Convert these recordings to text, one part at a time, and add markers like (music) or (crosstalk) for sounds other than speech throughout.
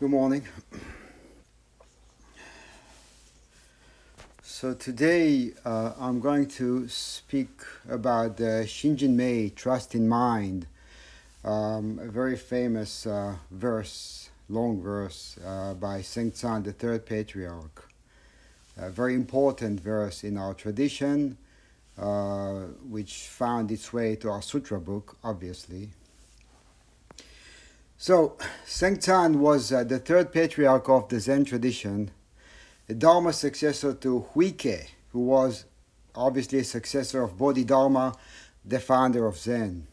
Good morning. So today uh, I'm going to speak about the Shinjin Mei Trust in Mind, um, a very famous uh, verse, long verse uh, by Sengcan, the third patriarch. A very important verse in our tradition, uh, which found its way to our sutra book, obviously. So, Sengcan was uh, the third patriarch of the Zen tradition, a Dharma successor to Huike, who was obviously a successor of Bodhidharma, the founder of Zen.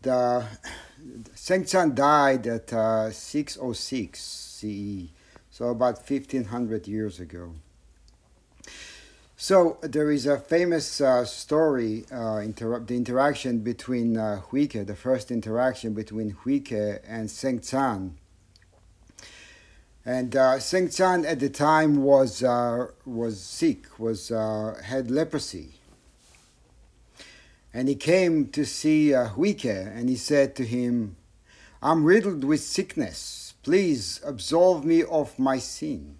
The Sengcan died at uh, 606 CE, so about 1500 years ago. So there is a famous uh, story, uh, inter- the interaction between uh, Huike, the first interaction between Huike and Sengcan. And uh, Sengcan at the time was uh, was sick, was uh, had leprosy. And he came to see uh, Huike, and he said to him, "I'm riddled with sickness. Please absolve me of my sin."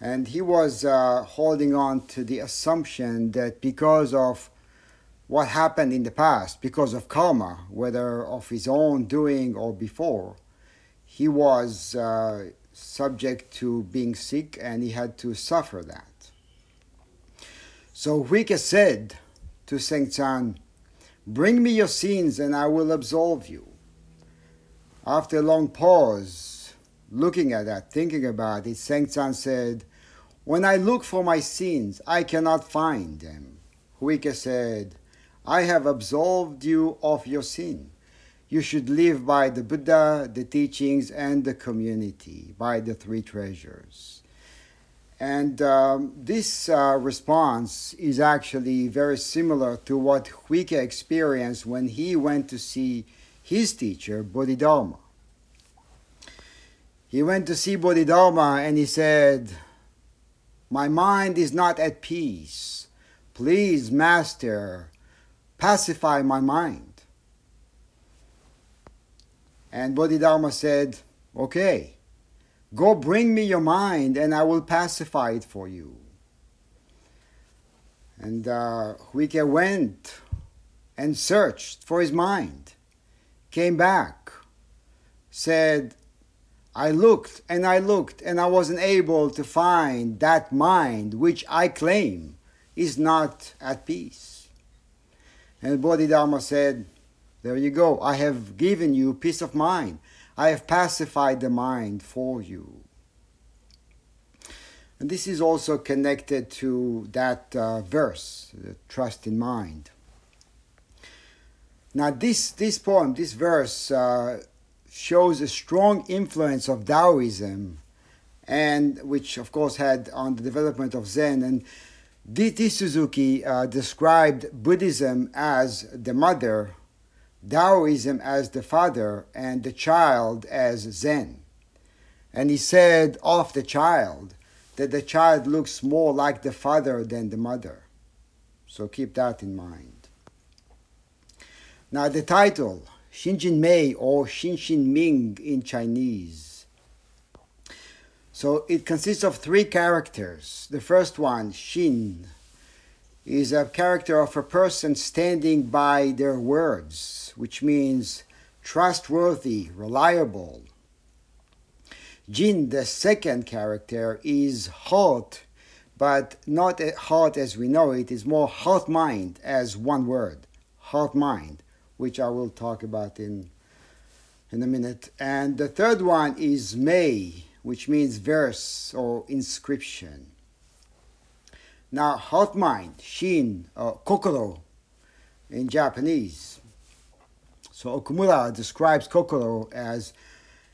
And he was uh, holding on to the assumption that because of what happened in the past, because of karma, whether of his own doing or before, he was uh, subject to being sick and he had to suffer that. So Huike said to Sengcan, Bring me your sins and I will absolve you. After a long pause, looking at that, thinking about it, Sengcan said, when I look for my sins, I cannot find them. Huike said, I have absolved you of your sin. You should live by the Buddha, the teachings, and the community, by the three treasures. And um, this uh, response is actually very similar to what Huike experienced when he went to see his teacher, Bodhidharma. He went to see Bodhidharma and he said, my mind is not at peace. Please, Master, pacify my mind. And Bodhidharma said, Okay, go bring me your mind and I will pacify it for you. And uh, Huike went and searched for his mind, came back, said, I looked and I looked and I wasn't able to find that mind which I claim is not at peace. And Bodhidharma said, There you go, I have given you peace of mind. I have pacified the mind for you. And this is also connected to that uh, verse, trust in mind. Now, this, this poem, this verse, uh, shows a strong influence of Taoism, and which of course had on the development of Zen. And D.T. Suzuki uh, described Buddhism as the mother, Taoism as the father, and the child as Zen. And he said of the child that the child looks more like the father than the mother. So keep that in mind. Now, the title, Shinjin Mei or Shinshin Ming in Chinese. So it consists of three characters. The first one, Shin, is a character of a person standing by their words, which means trustworthy, reliable. Jin, the second character, is hot, but not hot as we know it, is more hot mind as one word, hot mind which I will talk about in, in a minute. And the third one is Mei, which means verse or inscription. Now, heart mind, shin, or uh, kokoro in Japanese. So Okumura describes kokoro as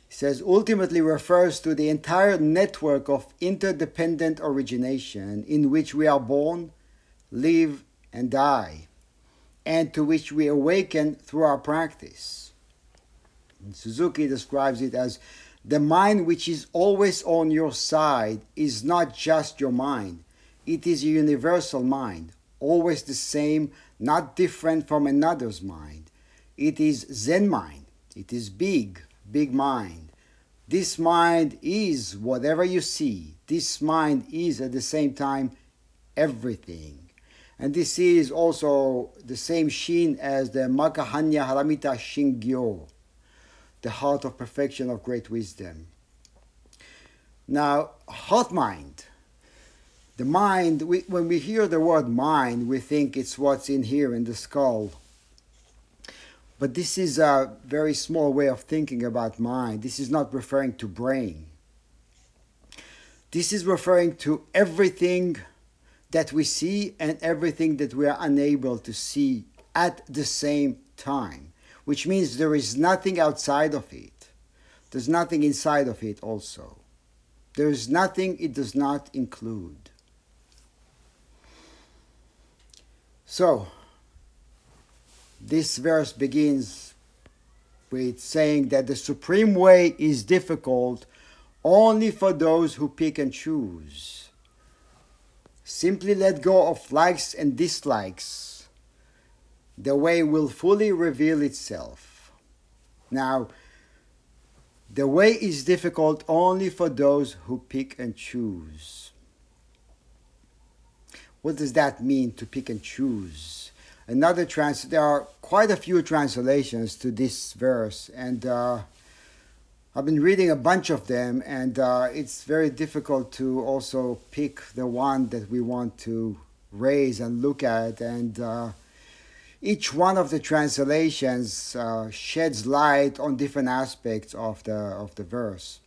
says ultimately refers to the entire network of interdependent origination in which we are born, live, and die and to which we awaken through our practice. And Suzuki describes it as the mind which is always on your side is not just your mind, it is a universal mind, always the same, not different from another's mind. It is Zen mind, it is big, big mind, This mind is whatever you see. This mind is at the same time everything. And this is also the same shin as the Maka Hannya Haramita Shingyo, the heart of perfection of great wisdom. Now, heart mind. The mind, we, when we hear the word mind, we think it's what's in here in the skull. But this is a very small way of thinking about mind. This is not referring to brain. This is referring to everything that we see and everything that we are unable to see at the same time, which means there is nothing outside of it. There's nothing inside of it also. There is nothing it does not include. So, this verse begins with saying that the supreme way is difficult only for those who pick and choose. Simply let go of likes and dislikes. The way will fully reveal itself. Now, the way is difficult only for those who pick and choose. What does that mean to pick and choose? Another trans there are quite a few translations to this verse, and uh, I've been reading a bunch of them, and uh, it's very difficult to also pick the one that we want to raise and look at. And uh, each one of the translations uh, sheds light on different aspects of the of the verse.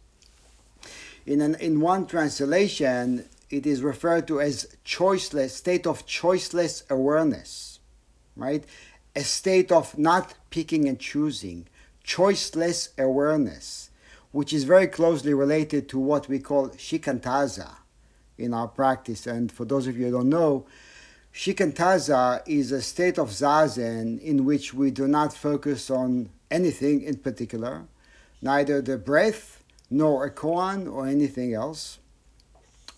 In an, in one translation, it is referred to as choiceless state of choiceless awareness, right? A state of not picking and choosing, choiceless awareness which is very closely related to what we call shikantaza in our practice. And for those of you who don't know, shikantaza is a state of zazen in which we do not focus on anything in particular, neither the breath nor a koan or anything else,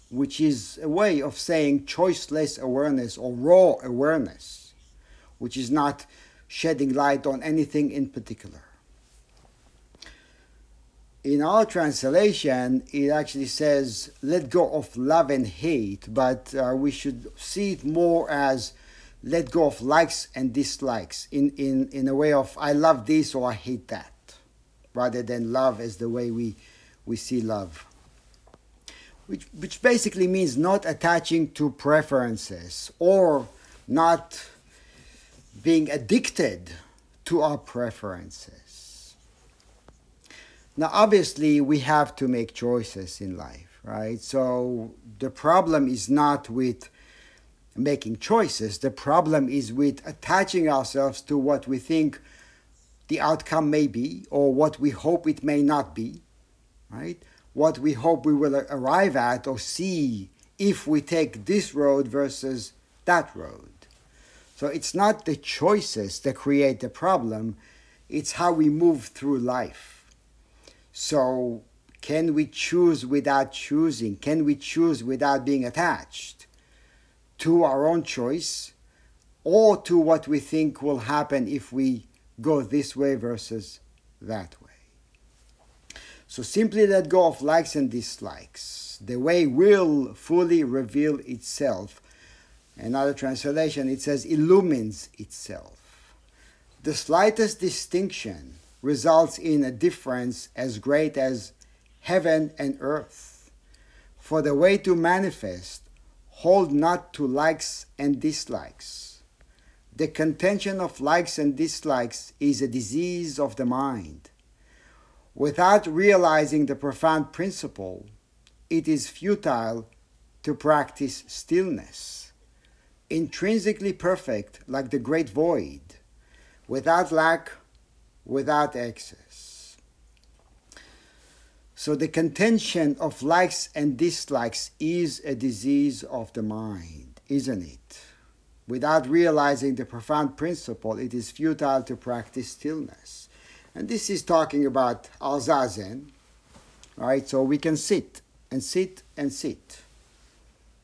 which is a way of saying choiceless awareness or raw awareness, which is not shedding light on anything in particular in our translation, it actually says, let go of love and hate, but uh, we should see it more as let go of likes and dislikes in, in, in a way of I love this or I hate that, rather than love as the way we, we see love. Which, which basically means not attaching to preferences or not being addicted to our preferences. Now, obviously, we have to make choices in life, right? So the problem is not with making choices, the problem is with attaching ourselves to what we think the outcome may be or what we hope it may not be, right? What we hope we will arrive at or see if we take this road versus that road. So it's not the choices that create the problem, it's how we move through life. So, can we choose without choosing? Can we choose without being attached to our own choice or to what we think will happen if we go this way versus that way? So, simply let go of likes and dislikes. The way will fully reveal itself. Another translation, it says, illumines itself. The slightest distinction results in a difference as great as heaven and earth. For the way to manifest, hold not to likes and dislikes. The contention of likes and dislikes is a disease of the mind. Without realizing the profound principle, it is futile to practice stillness. Intrinsically perfect, like the great void, without lack without excess. So the contention of likes and dislikes is a disease of the mind, isn't it? Without realizing the profound principle, it is futile to practice stillness. And this is talking about al-zazen, right? So we can sit and sit and sit,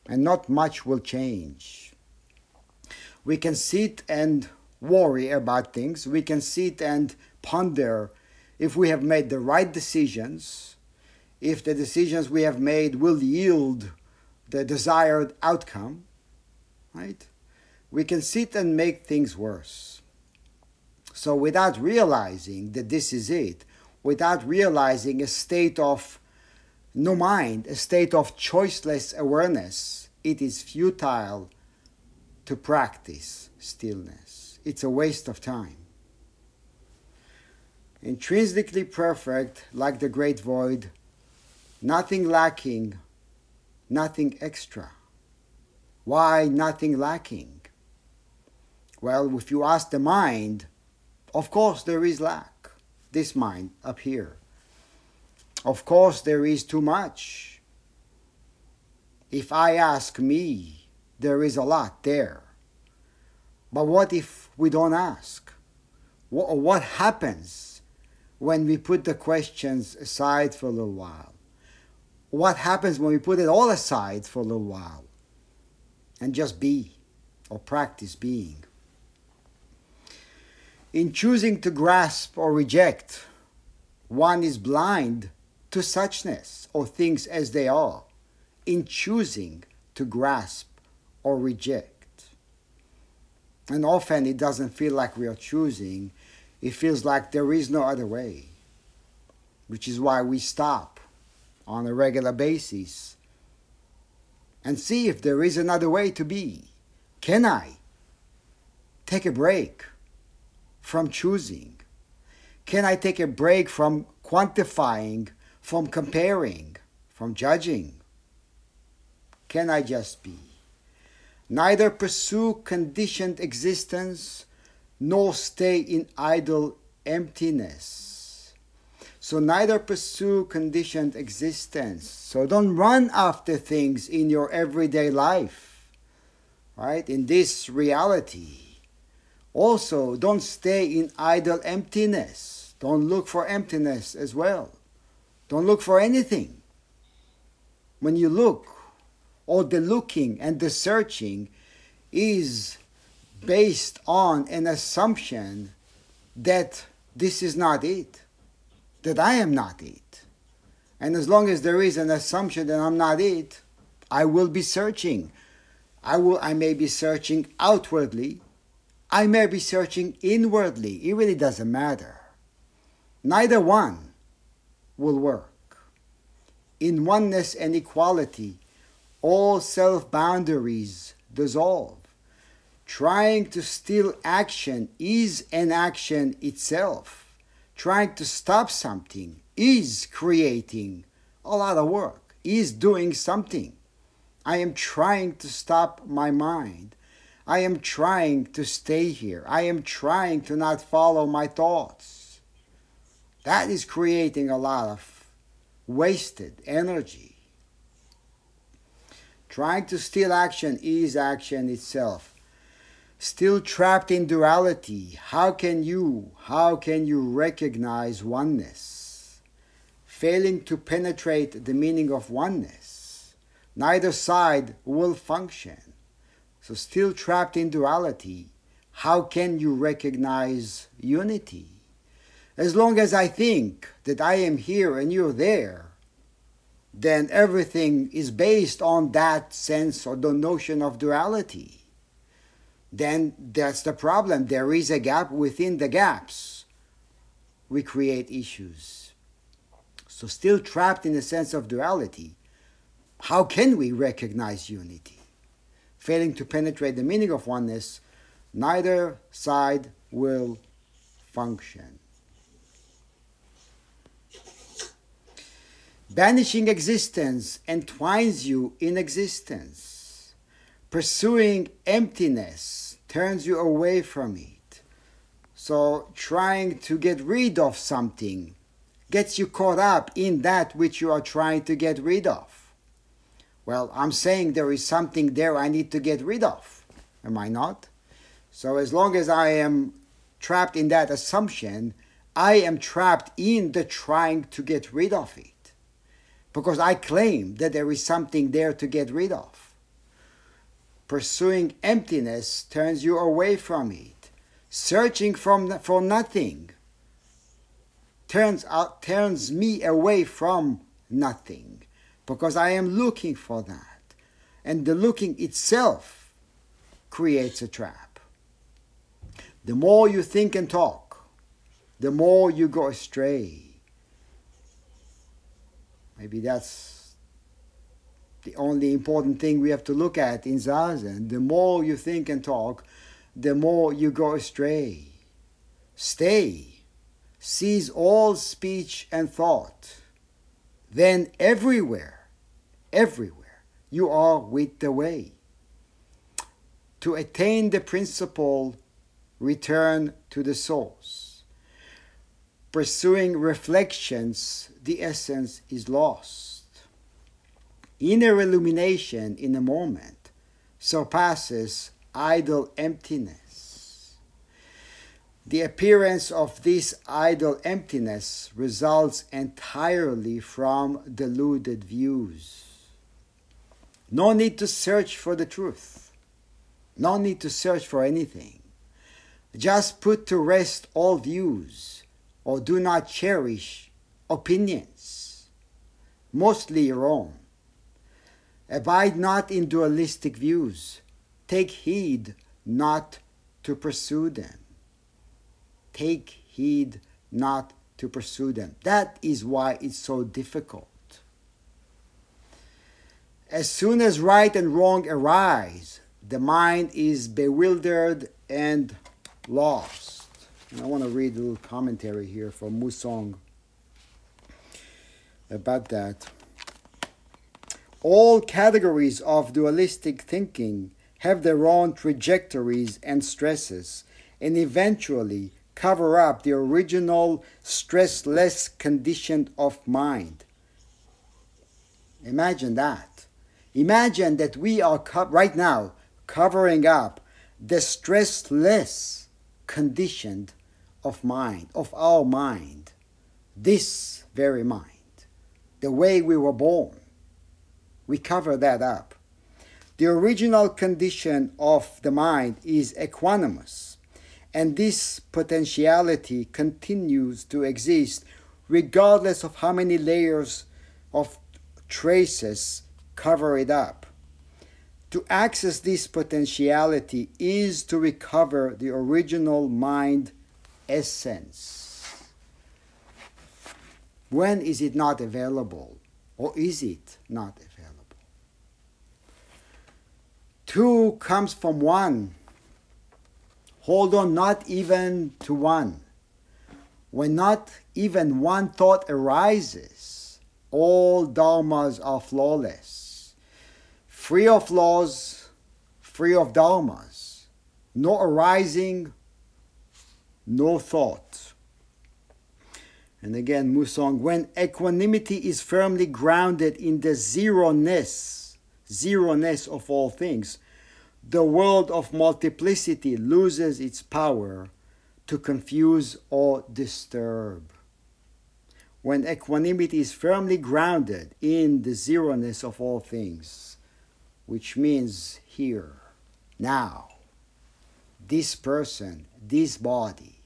and not much will change. We can sit and worry about things. We can sit and ponder if we have made the right decisions if the decisions we have made will yield the desired outcome, right? We can sit and make things worse. So, without realizing that this is it, without realizing a state of no mind, a state of choiceless awareness, it is futile to practice stillness. It's a waste of time. Intrinsically perfect, like the great void, nothing lacking, nothing extra. Why nothing lacking? Well, if you ask the mind, of course there is lack. This mind up here. Of course there is too much. If I ask me, there is a lot there. But what if we don't ask? What happens when we put the questions aside for a little while? What happens when we put it all aside for a little while and just be or practice being? In choosing to grasp or reject, one is blind to suchness or things as they are, in choosing to grasp or reject. And often it doesn't feel like we are choosing, it feels like there is no other way, which is why we stop on a regular basis and see if there is another way to be. Can I take a break? from choosing? Can I take a break from quantifying, from comparing, from judging? Can I just be? Neither pursue conditioned existence nor stay in idle emptiness. So, neither pursue conditioned existence. So, don't run after things in your everyday life, right? In this reality also, don't stay in idle emptiness. Don't look for emptiness as well. Don't look for anything. When you look, all the looking and the searching is based on an assumption that this is not it, that I am not it. And as long as there is an assumption that I'm not it, I will be searching. I will I may be searching outwardly I may be searching inwardly. It really doesn't matter. Neither one will work. In oneness and equality, all self boundaries dissolve. Trying to steal action is an action itself. Trying to stop something is creating a lot of work, is doing something. I am trying to stop my mind. I am trying to stay here. I am trying to not follow my thoughts. That is creating a lot of wasted energy. Trying to steal action is action itself. Still trapped in duality, how can you, how can you recognize oneness? Failing to penetrate the meaning of oneness, neither side will function. So, still trapped in duality, how can you recognize unity? As long as I think that I am here and you're there, then everything is based on that sense or the notion of duality. Then that's the problem. There is a gap within the gaps. We create issues. So, still trapped in the sense of duality, how can we recognize unity? failing to penetrate the meaning of oneness, neither side will function. Banishing existence entwines you in existence. Pursuing emptiness turns you away from it. So, trying to get rid of something gets you caught up in that which you are trying to get rid of. Well, I'm saying there is something there I need to get rid of. Am I not? So as long as I am trapped in that assumption, I am trapped in the trying to get rid of it. Because I claim that there is something there to get rid of. Pursuing emptiness turns you away from it. Searching from, for nothing turns, out, turns me away from nothing because I am looking for that. And the looking itself creates a trap. The more you think and talk, the more you go astray. Maybe that's the only important thing we have to look at in Zazen. The more you think and talk, the more you go astray. Stay. Seize all speech and thought. Then everywhere, everywhere, you are with the way. To attain the principle, return to the source. Pursuing reflections, the essence is lost. Inner illumination in a moment surpasses idle emptiness. The appearance of this idle emptiness results entirely from deluded views. No need to search for the truth. No need to search for anything. Just put to rest all views, or do not cherish opinions, mostly your own. Abide not in dualistic views Take heed not to pursue them. Take heed not to pursue them. That is why it's so difficult. As soon as right and wrong arise, the mind is bewildered and lost. And I want to read a little commentary here from Mu Soeng about that. All categories of dualistic thinking have their own trajectories and stresses, and eventually cover up the original stressless condition of mind. Imagine that. Imagine that we are right now covering up the stressless condition of mind, of our mind, this very mind, the way we were born. We cover that up. The original condition of the mind is equanimous, and this potentiality continues to exist regardless of how many layers of traces cover it up. To access this potentiality is to recover the original mind essence. When is it not available? Or is it not available? Two comes from one. Hold on not even to one. When not even one thought arises, all dharmas are flawless. Free of laws, free of dharmas. No arising, no thought. And again, Mu Soeng, when equanimity is firmly grounded in the zero ness, zero-ness of all things, the world of multiplicity loses its power to confuse or disturb. When equanimity is firmly grounded in the zero-ness of all things, which means here, now, this person, this body,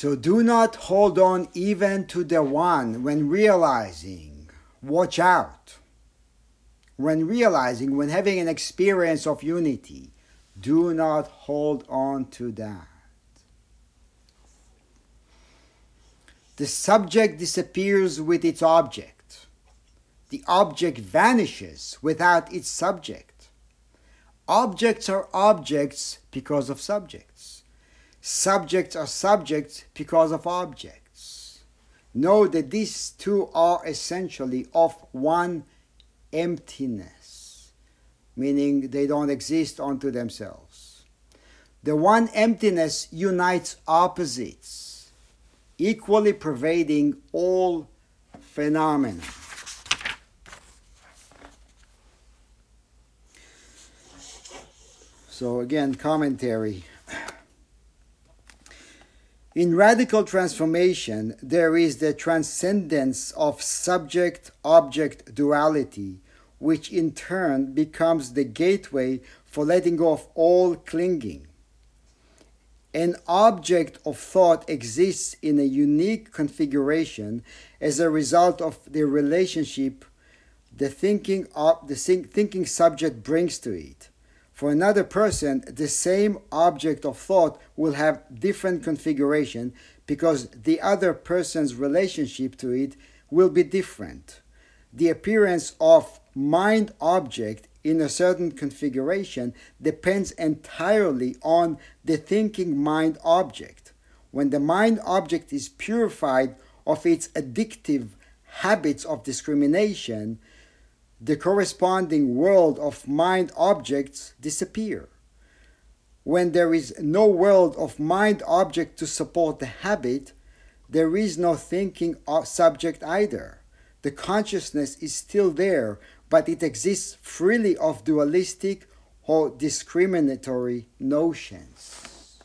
So do not hold on even to the one when realizing, watch out. When realizing, when having an experience of unity, do not hold on to that. The subject disappears with its object. The object vanishes without its subject. Objects are objects because of subjects. Subjects are subjects because of objects. Know that these two are essentially of one emptiness, meaning they don't exist unto themselves. The one emptiness unites opposites, equally pervading all phenomena. So, again, commentary. In radical transformation, there is the transcendence of subject object duality, which in turn becomes the gateway for letting go of all clinging. An object of thought exists in a unique configuration as a result of the relationship the thinking, of, the thinking subject brings to it. For another person, the same object of thought will have different configuration because the other person's relationship to it will be different. The appearance of mind object in a certain configuration depends entirely on the thinking mind object. When the mind object is purified of its addictive habits of discrimination, the corresponding world of mind objects disappear when there is no world of mind object to support the habit, there is no thinking subject either. The consciousness is still there, but it exists freely of dualistic or discriminatory notions.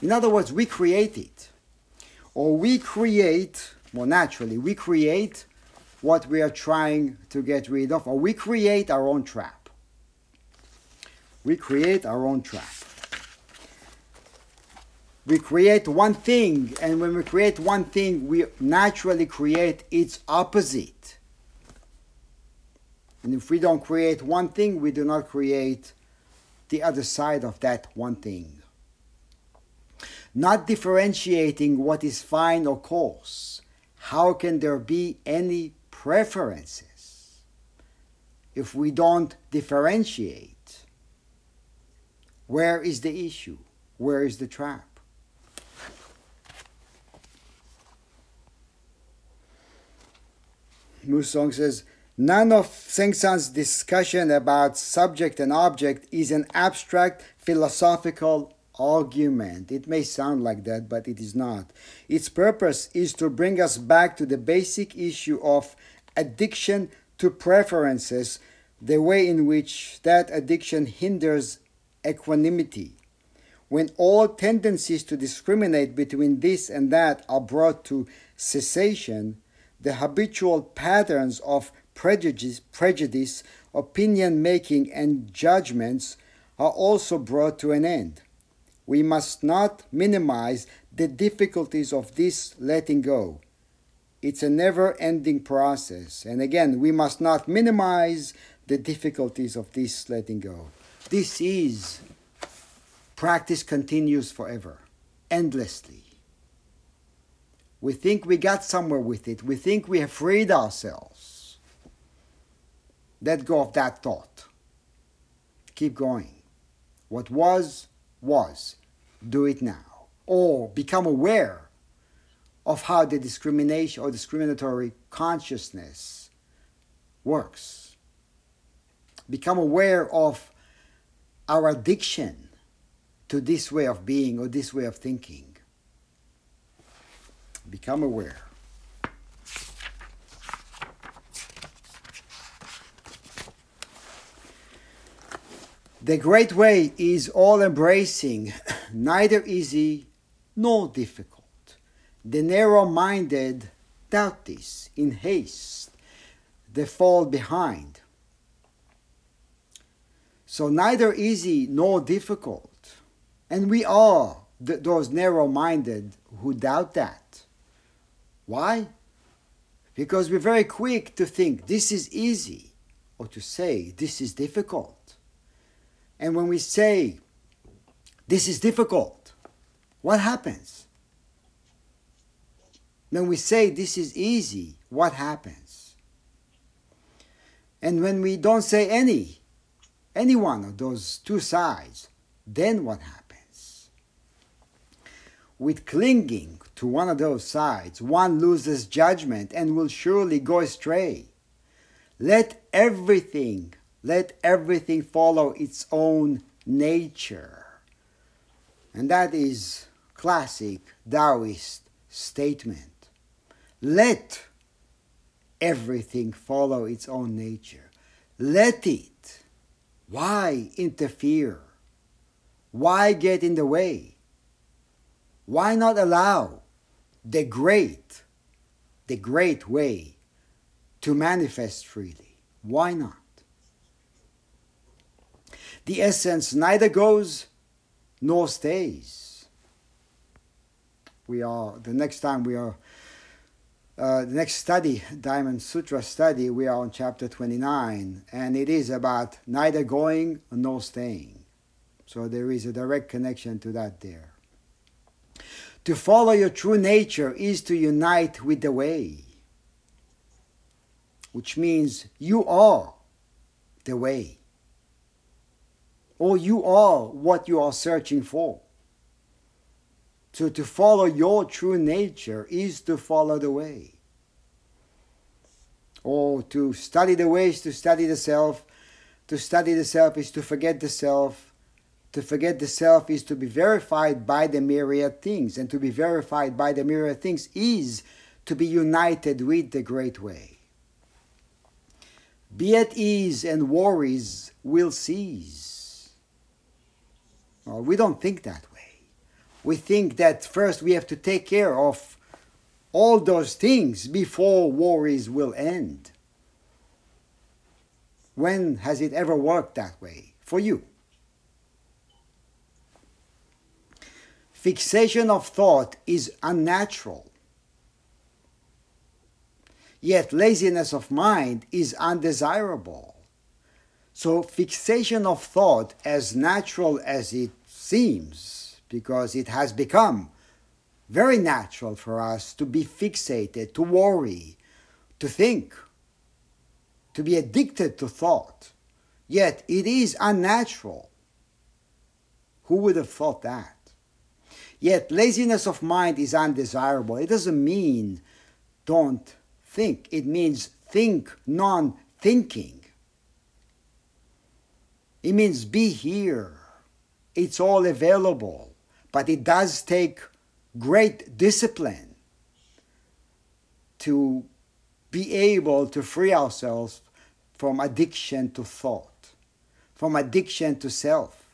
In other words, we create it. Or we create, more naturally, we create what we are trying to get rid of, or we create our own trap. We create our own trap. We create one thing, and when we create one thing, we naturally create its opposite. And if we don't create one thing, we do not create the other side of that one thing. Not differentiating what is fine or coarse, how can there be any preferences if we don't differentiate? Where is the issue? Where is the trap? Mu Soeng says, None of Sengcan's discussion about subject and object is an abstract philosophical argument. It may sound like that, but it is not. Its purpose is to bring us back to the basic issue of addiction to preferences, the way in which that addiction hinders equanimity. When all tendencies to discriminate between this and that are brought to cessation, the habitual patterns of prejudice, prejudice opinion making, and judgments are also brought to an end. We must not minimize the difficulties of this letting go. It's a never ending process. And again, we must not minimize the difficulties of this letting go. This is practice continues forever, endlessly. We think we got somewhere with it. We think we have freed ourselves. Let go of that thought. Keep going. What was, was. Do it now. Or become aware of how the discrimination or discriminatory consciousness works. Become aware of our addiction to this way of being or this way of thinking. Become aware. The great way is all embracing, (laughs) neither easy nor difficult. The narrow minded doubt this in haste, they fall behind. So neither easy nor difficult. And we are th- those narrow minded who doubt that. Why? Because we're very quick to think this is easy or to say this is difficult. And when we say this is difficult, what happens? When we say this is easy, what happens? And when we don't say any, any one of those two sides, then what happens? With clinging to one of those sides, one loses judgment and will surely go astray. Let everything, let everything follow its own nature. And that is classic Taoist statement. Let everything follow its own nature. Let it why interfere? Why get in the way? Why not allow the great, the great way to manifest freely? Why not? The essence neither goes nor stays. We are, the next time we are, uh, the next study, Diamond Sutra study, we are on chapter 29, and it is about neither going nor staying. So there is a direct connection to that there. To follow your true nature is to unite with the way, which means you are the way, or you are what you are searching for. So to follow your true nature is to follow the way. Or to study the way is to study the self. To study the self is to forget the self. To forget the self is to be verified by the myriad things. And to be verified by the myriad things is to be united with the great way. Be at ease and worries will cease. Well, we don't think that way we think that first we have to take care of all those things before worries will end. When has it ever worked that way for you? Fixation of thought is unnatural. Yet laziness of mind is undesirable. So, fixation of thought, as natural as it seems, because it has become very natural for us to be fixated, to worry, to think, to be addicted to thought. Yet it is unnatural. Who would have thought that? Yet laziness of mind is undesirable. It doesn't mean don't think, it means think non thinking. It means be here. It's all available. But it does take great discipline to be able to free ourselves from addiction to thought, from addiction to self,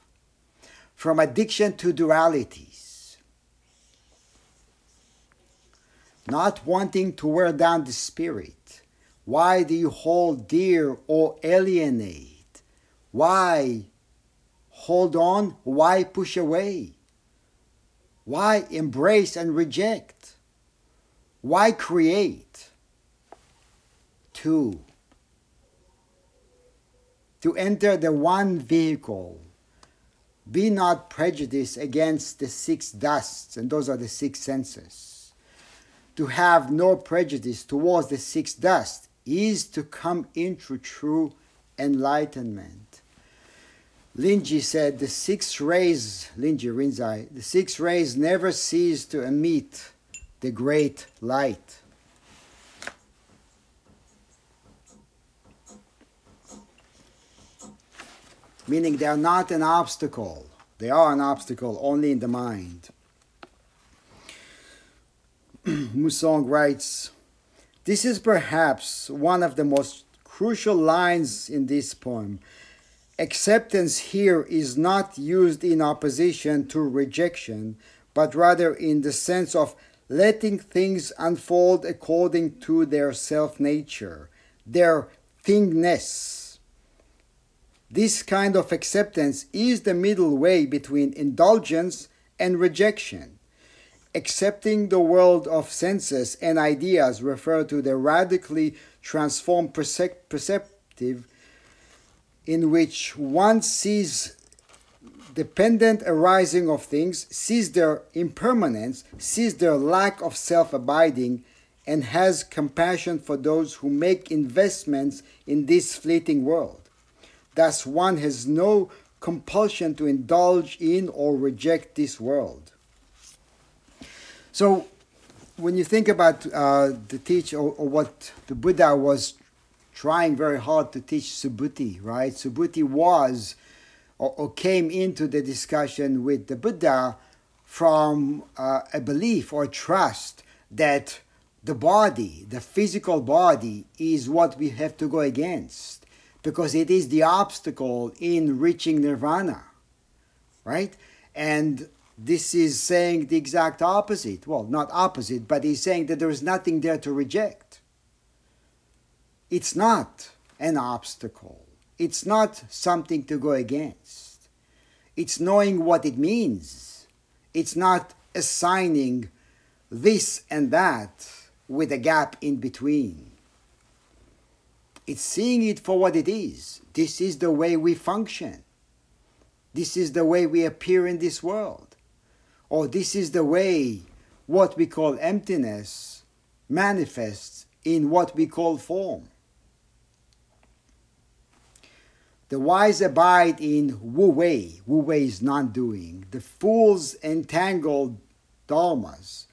from addiction to dualities. Not wanting to wear down the spirit. Why do you hold dear or alienate? Why hold on? Why push away? Why embrace and reject? Why create? Two, to enter the one vehicle, be not prejudiced against the six dusts, and those are the six senses. To have no prejudice towards the six dusts is to come into true enlightenment. Linji said the six rays, Linji Rinzai, the six rays never cease to emit the great light. Meaning they are not an obstacle. They are an obstacle only in the mind. (clears throat) Mu Soeng writes, This is perhaps one of the most crucial lines in this poem Acceptance here is not used in opposition to rejection, but rather in the sense of letting things unfold according to their self nature, their thingness. This kind of acceptance is the middle way between indulgence and rejection. Accepting the world of senses and ideas refer to the radically transformed perceptive in which one sees dependent arising of things, sees their impermanence, sees their lack of self abiding, and has compassion for those who make investments in this fleeting world. Thus, one has no compulsion to indulge in or reject this world. So, when you think about uh, the teach or, or what the Buddha was trying very hard to teach Subhuti, right? Subhuti was or, or came into the discussion with the Buddha from uh, a belief or trust that the body, the physical body, is what we have to go against because it is the obstacle in reaching nirvana, right? And this is saying the exact opposite. Well, not opposite, but he's saying that there is nothing there to reject. It's not an obstacle. It's not something to go against. It's knowing what it means. It's not assigning this and that with a gap in between. It's seeing it for what it is. This is the way we function. This is the way we appear in this world. Or this is the way what we call emptiness manifests in what we call form. The wise abide in Wu Wei. Wu Wei is non doing. The fools entangled dharmas.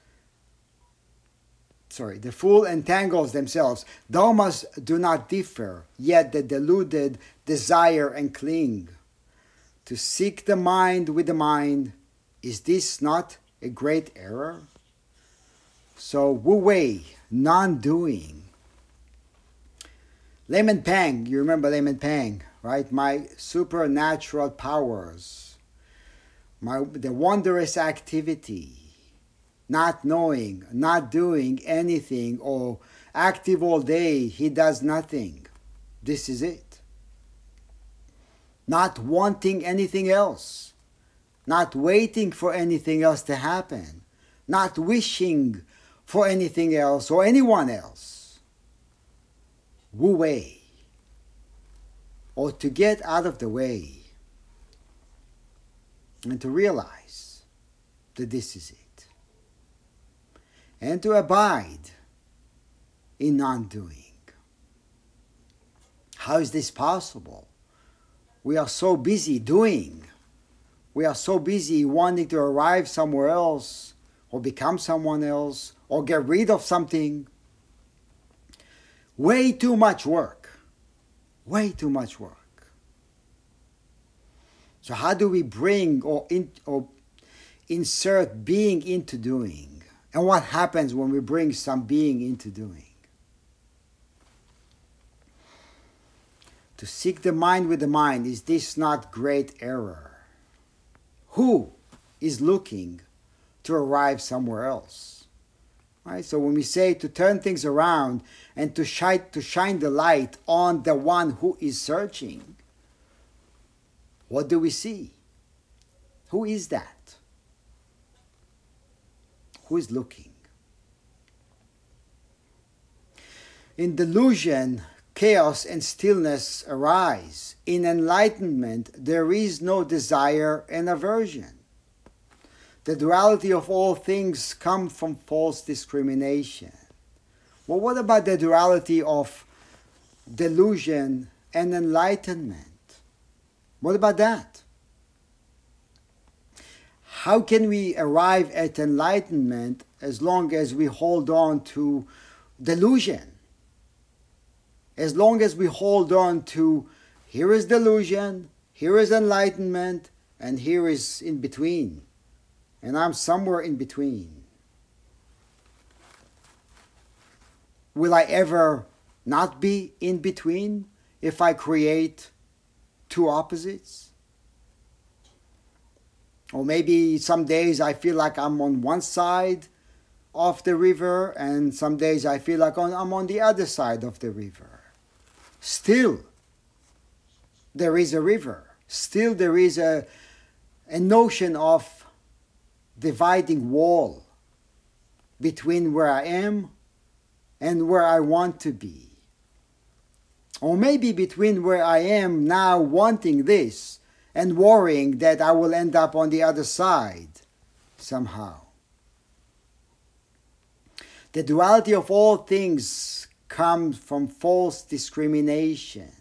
Sorry, the fool entangles themselves. Dharmas do not differ, yet the deluded desire and cling. To seek the mind with the mind, is this not a great error? So, Wu Wei, non doing. Layman Pang, you remember Layman Pang, right? My supernatural powers, my, the wondrous activity, not knowing, not doing anything, or active all day, he does nothing. This is it. Not wanting anything else, not waiting for anything else to happen, not wishing for anything else or anyone else. Wu Wei, or to get out of the way and to realize that this is it, and to abide in non doing. How is this possible? We are so busy doing. We are so busy wanting to arrive somewhere else or become someone else or get rid of something. Way too much work. Way too much work. So, how do we bring or, in, or insert being into doing? And what happens when we bring some being into doing? To seek the mind with the mind, is this not great error? Who is looking to arrive somewhere else? Right? So when we say to turn things around and to shine, to shine the light on the one who is searching, what do we see? Who is that? Who is looking? In delusion, chaos and stillness arise. In enlightenment, there is no desire and aversion. The duality of all things come from false discrimination. Well, what about the duality of delusion and enlightenment? What about that? How can we arrive at enlightenment as long as we hold on to delusion? As long as we hold on to here is delusion, here is enlightenment, and here is in between and I'm somewhere in between. Will I ever not be in between if I create two opposites? Or maybe some days I feel like I'm on one side of the river, and some days I feel like I'm on the other side of the river. Still, there is a river. Still, there is a, a notion of dividing wall between where I am and where I want to be. Or maybe between where I am now wanting this and worrying that I will end up on the other side somehow. The duality of all things comes from false discrimination.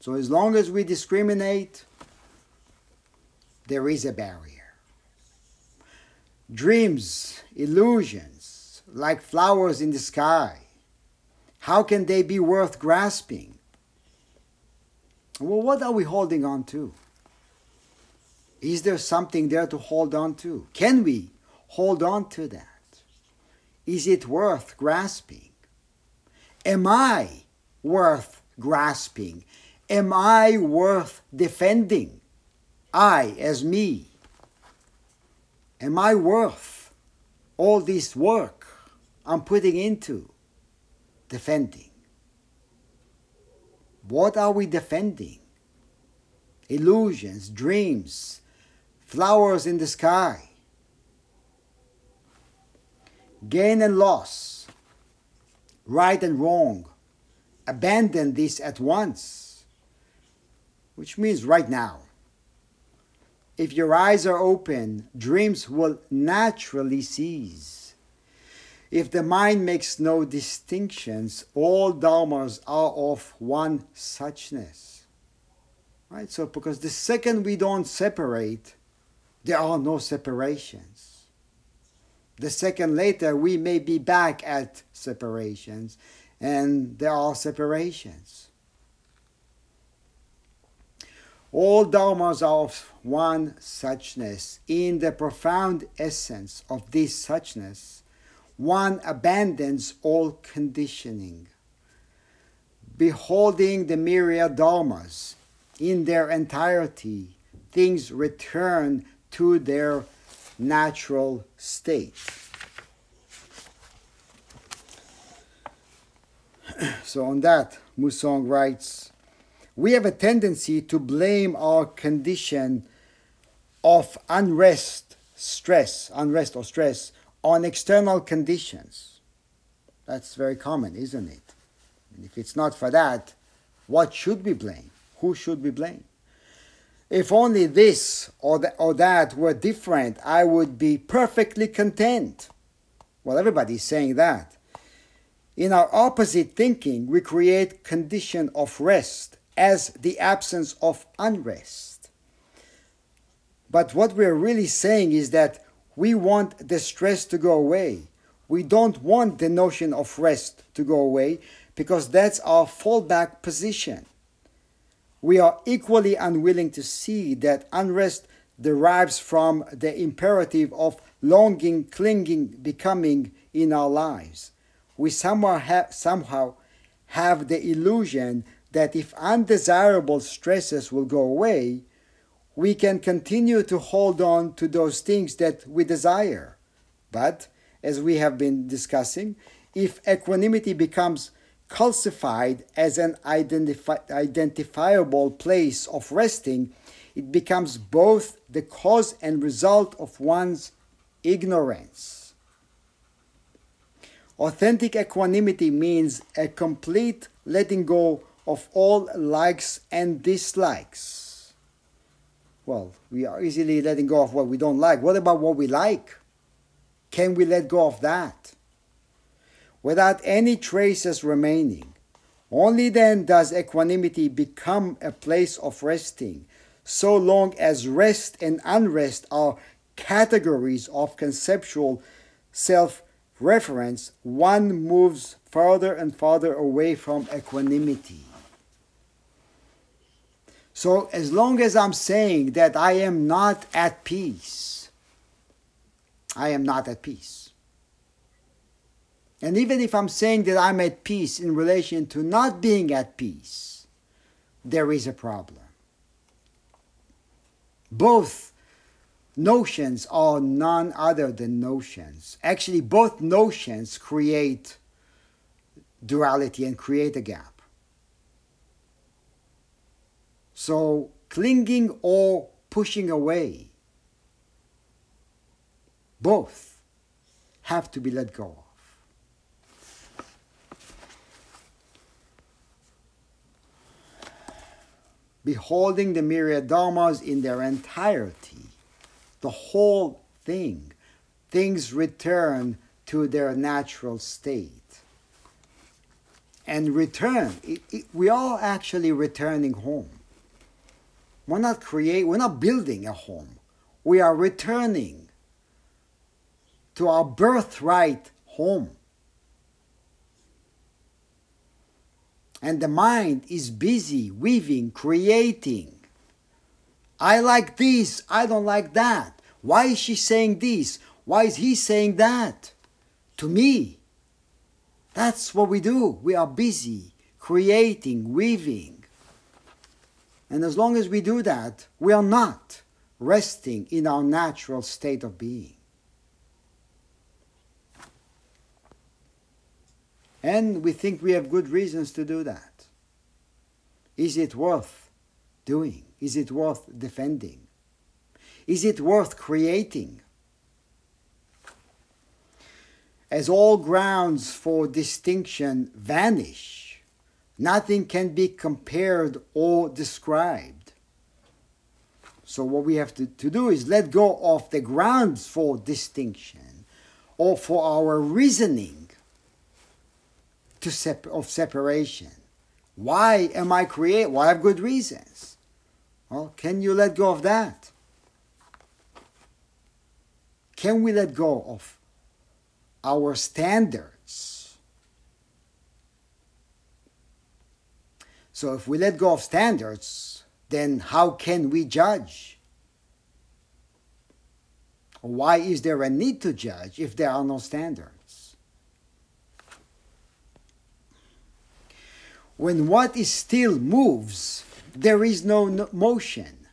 So, as long as we discriminate, there is a barrier. Dreams, illusions, like flowers in the sky. How can they be worth grasping? Well, what are we holding on to? Is there something there to hold on to? Can we hold on to that? Is it worth grasping? Am I worth grasping? Am I worth defending? I, as me. Am I worth all this work I'm putting into defending? What are we defending? Illusions, dreams, flowers in the sky, gain and loss, right and wrong. Abandon this at once, which means right now. If your eyes are open, dreams will naturally cease. If the mind makes no distinctions, all dharmas are of one suchness. Right? So, because the second we don't separate, there are no separations. The second later, we may be back at separations, and there are separations. All dharmas are of one suchness. In the profound essence of this suchness, one abandons all conditioning. Beholding the myriad dharmas in their entirety, things return to their natural state. (clears throat) so, on that, Mu Soeng writes We have a tendency to blame our condition of unrest, stress, unrest or stress on external conditions. That's very common, isn't it? And if it's not for that, what should we blame? Who should we blame? If only this or, the, or that were different, I would be perfectly content. Well, everybody's saying that. In our opposite thinking, we create condition of rest as the absence of unrest. But what we're really saying is that we want the stress to go away. We don't want the notion of rest to go away because that's our fallback position we are equally unwilling to see that unrest derives from the imperative of longing, clinging, becoming in our lives. We somehow, ha- somehow have the illusion that if undesirable stresses will go away, we can continue to hold on to those things that we desire. But, as we have been discussing, if equanimity becomes calcified as an identifi- identifiable place of resting, it becomes both the cause and result of one's ignorance. Authentic equanimity means a complete letting go of all likes and dislikes. Well, we are easily letting go of what we don't like. What about what we like? Can we let go of that? without any traces remaining. Only then does equanimity become a place of resting, so long as rest and unrest are categories of conceptual self reference, one moves farther and farther away from equanimity. So, as long as I'm saying that I am not at peace, I am not at peace. And even if I'm saying that I'm at peace in relation to not being at peace, there is a problem. Both notions are none other than notions. Actually, both notions create duality and create a gap. So, clinging or pushing away, both have to be let go of. beholding the myriad dharmas in their entirety, the whole thing, things return to their natural state. And return, it, it, we are actually returning home. We're not create, we're not building a home. We are returning to our birthright home. and the mind is busy weaving, creating. I like this, I don't like that. Why is she saying this? Why is he saying that? To me, that's what we do. We are busy creating, weaving. And as long as we do that, we are not resting in our natural state of being. And we think we have good reasons to do that. Is it worth doing? Is it worth defending? Is it worth creating? As all grounds for distinction vanish, nothing can be compared or described. So, what we have to, to do is let go of the grounds for distinction or for our reasoning to sep- of separation. Why am I created? Well, I have good reasons. Well, can you let go of that? Can we let go of our standards? So, if we let go of standards, then how can we judge? Why is there a need to judge if there are no standards? When what is still moves, there is no motion.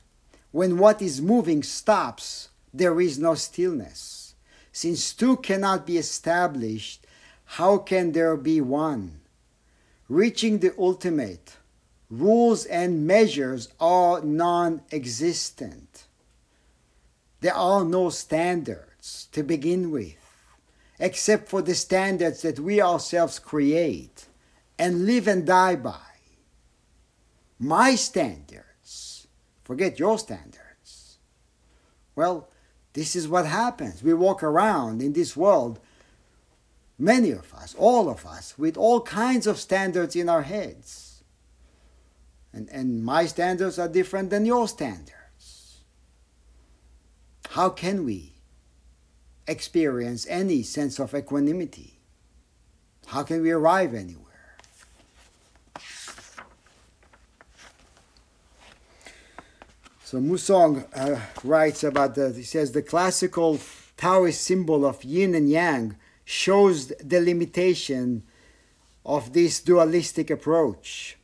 When what is moving stops, there is no stillness. Since two cannot be established, how can there be one? Reaching the ultimate, rules and measures are non existent. There are no standards to begin with, except for the standards that we ourselves create and live and die by. My standards, forget your standards. Well, this is what happens. We walk around in this world, many of us, all of us, with all kinds of standards in our heads. And, and my standards are different than your standards. How can we experience any sense of equanimity? How can we arrive anywhere? So Mu Soeng uh, writes about that. He says the classical Taoist symbol of yin and yang shows the limitation of this dualistic approach.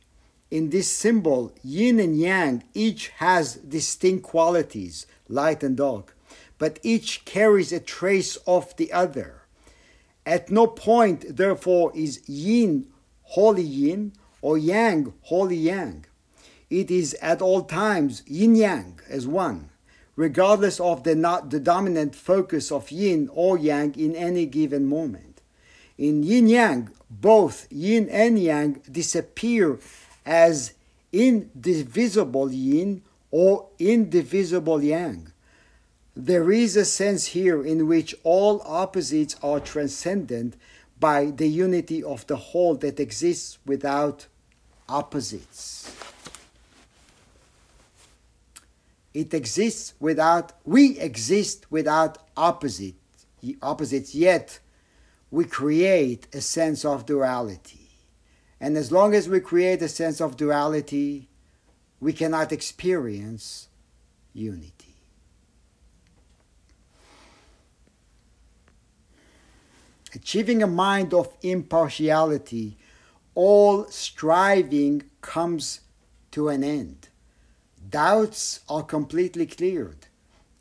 In this symbol, yin and yang each has distinct qualities, light and dark, but each carries a trace of the other. At no point, therefore, is yin wholly yin or yang wholly yang. It is at all times yin yang as one, regardless of the, not, the dominant focus of yin or yang in any given moment. In yin yang, both yin and yang disappear as indivisible yin or indivisible yang. There is a sense here in which all opposites are transcendent by the unity of the whole that exists without opposites. It exists without, we exist without opposite, opposites, yet we create a sense of duality. And as long as we create a sense of duality, we cannot experience unity. Achieving a mind of impartiality, all striving comes to an end. Doubts are completely cleared.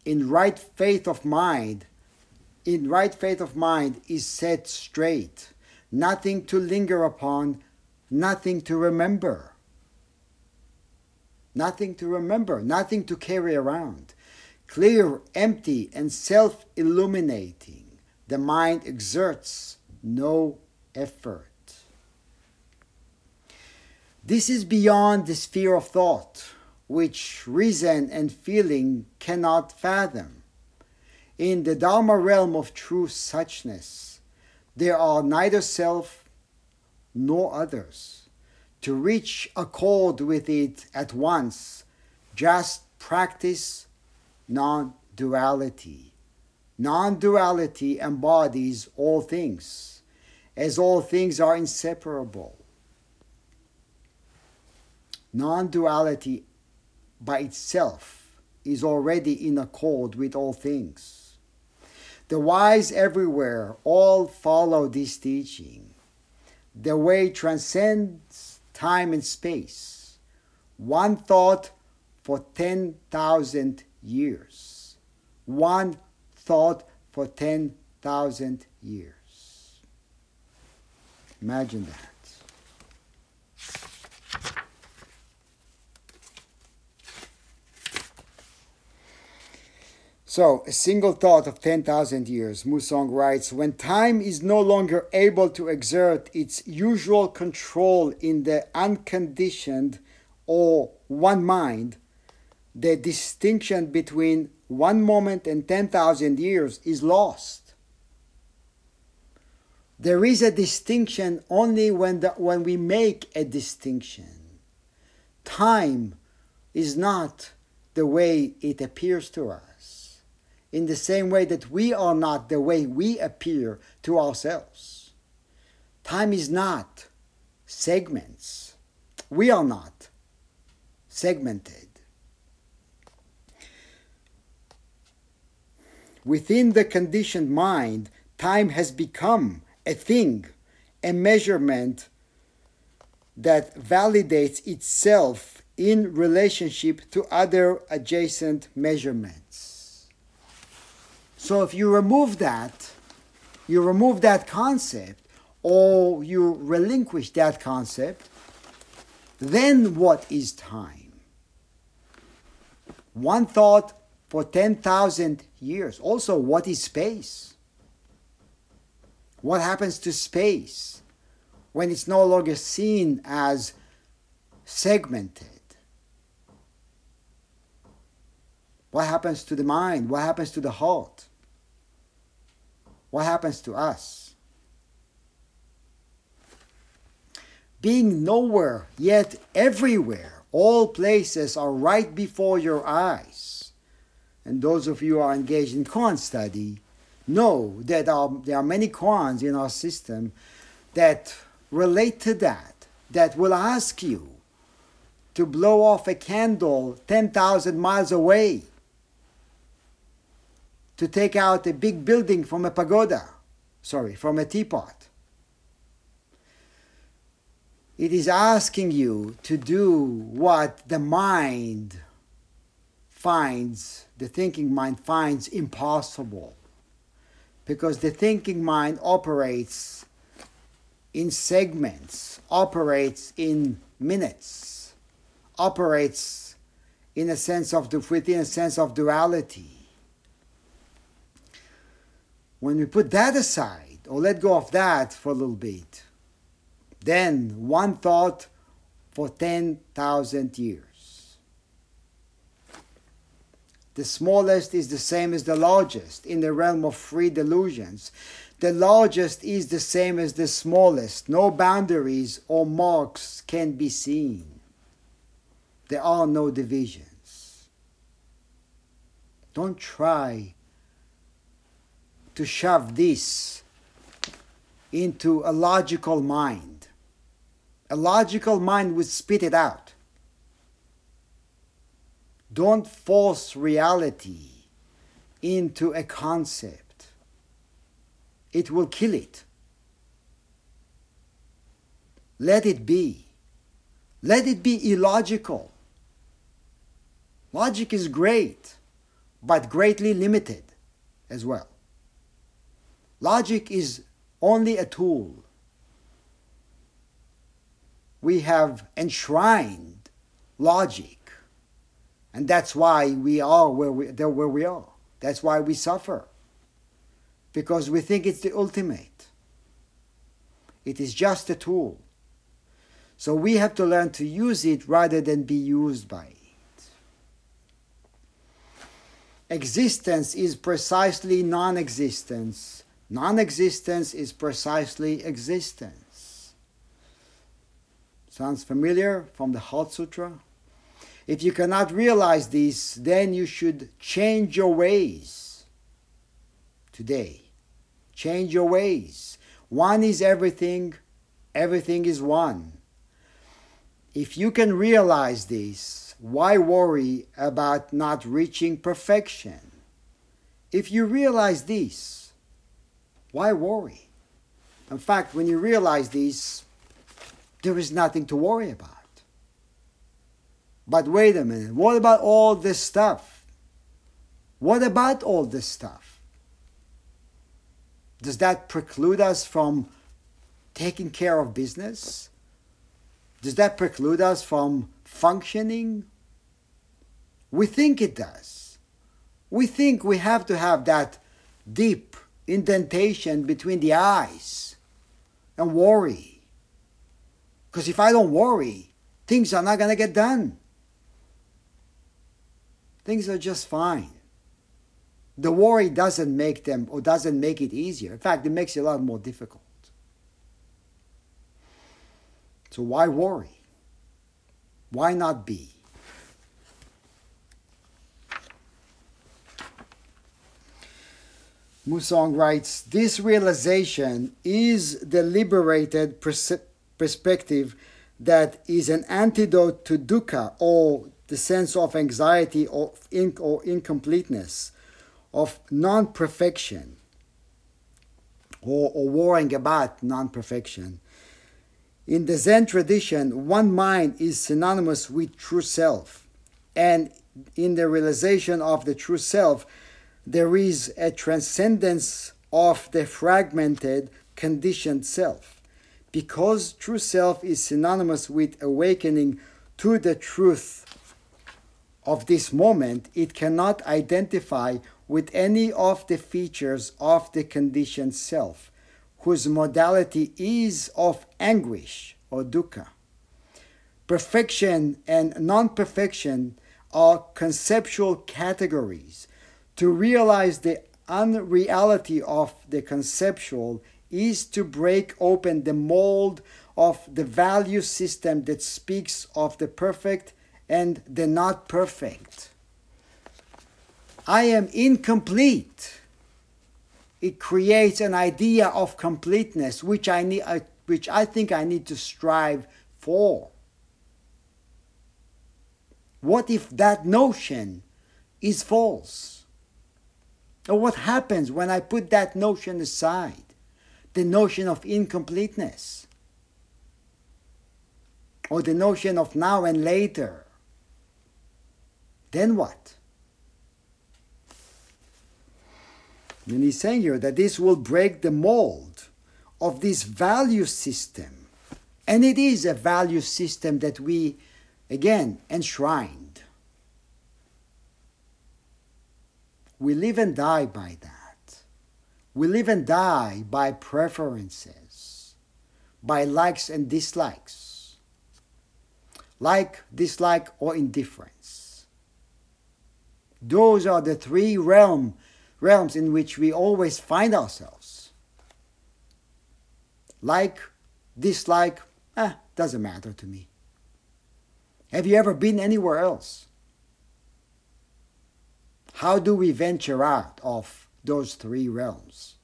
In right faith of mind, in right faith of mind is set straight. Nothing to linger upon, nothing to remember. Nothing to remember, nothing to carry around. Clear, empty, and self illuminating. The mind exerts no effort. This is beyond the sphere of thought which reason and feeling cannot fathom. In the Dharma realm of true suchness, there are neither self nor others. To reach accord with it at once, just practice non duality. Non duality embodies all things, as all things are inseparable. Non duality by itself is already in accord with all things. The wise everywhere all follow this teaching. The way transcends time and space. One thought for 10,000 years. One thought for 10,000 years. Imagine that. So, a single thought of 10,000 years, Mu Soeng writes When time is no longer able to exert its usual control in the unconditioned or one mind, the distinction between one moment and 10,000 years is lost. There is a distinction only when, the, when we make a distinction. Time is not the way it appears to us, in the same way that we are not the way we appear to ourselves. Time is not segments. We are not segmented. Within the conditioned mind, time has become a thing, a measurement that validates itself in relationship to other adjacent measurements. So if you remove that, you remove that concept, or you relinquish that concept, then what is time? One thought for 10,000 years. Also, what is space? What happens to space when it's no longer seen as segmented? What happens to the mind? What happens to the heart? What happens to us? Being nowhere, yet everywhere, all places are right before your eyes. And those of you who are engaged in koan study know that there are many koans in our system that relate to that, that will ask you to blow off a candle 10,000 miles away to take out a big building from a pagoda, sorry, from a teapot. It is asking you to do what the mind finds, the thinking mind finds impossible. Because the thinking mind operates in segments, operates in minutes, operates in a sense of within a sense of duality when we put that aside or let go of that for a little bit, then one thought for 10,000 years. The smallest is the same as the largest in the realm of free delusions. The largest is the same as the smallest. No boundaries or marks can be seen. There are no divisions. Don't try to shove this into a logical mind. A logical mind would spit it out. Don't force reality into a concept, it will kill it. Let it be. Let it be illogical. Logic is great, but greatly limited as well. Logic is only a tool. We have enshrined logic, and that's why we are where we, where we are. That's why we suffer, because we think it's the ultimate. It is just a tool. So we have to learn to use it rather than be used by it. Existence is precisely non existence Non existence is precisely existence. Sounds familiar from the Heart Sutra? If you cannot realize this, then you should change your ways today. Change your ways. One is everything, everything is one. If you can realize this, why worry about not reaching perfection? If you realize this, why worry? In fact, when you realize this, there is nothing to worry about. But wait a minute, what about all this stuff? What about all this stuff? Does that preclude us from taking care of business? Does that preclude us from functioning? We think it does. We think we have to have that deep indentation between the eyes and worry. Because if I don't worry, things are not going to get done. Things are just fine. The worry doesn't make them or doesn't make it easier. In fact, it makes it a lot more difficult. So why worry? Why not be? Mu Soeng writes This realization is the liberated pers- perspective that is an antidote to dukkha or the sense of anxiety or, in- or incompleteness, of non perfection, or, or worrying about non perfection. In the Zen tradition, one mind is synonymous with true self, and in the realization of the true self, there is a transcendence of the fragmented, conditioned self. Because true self is synonymous with awakening to the truth of this moment, it cannot identify with any of the features of the conditioned self, whose modality is of anguish or dukkha. Perfection and non perfection are conceptual categories to realize the unreality of the conceptual is to break open the mold of the value system that speaks of the perfect and the not perfect. I am incomplete. It creates an idea of completeness, which I need, uh, which I think I need to strive for. What if that notion is false? Or what happens when I put that notion aside? The notion of incompleteness. Or the notion of now and later. Then what? And he's saying here that this will break the mold of this value system. And it is a value system that we, again, enshrine We live and die by that. We live and die by preferences, by likes and dislikes, like, dislike, or indifference. Those are the three realm, realms in which we always find ourselves. Like, dislike, eh, doesn't matter to me. Have you ever been anywhere else? How do we venture out of those three realms?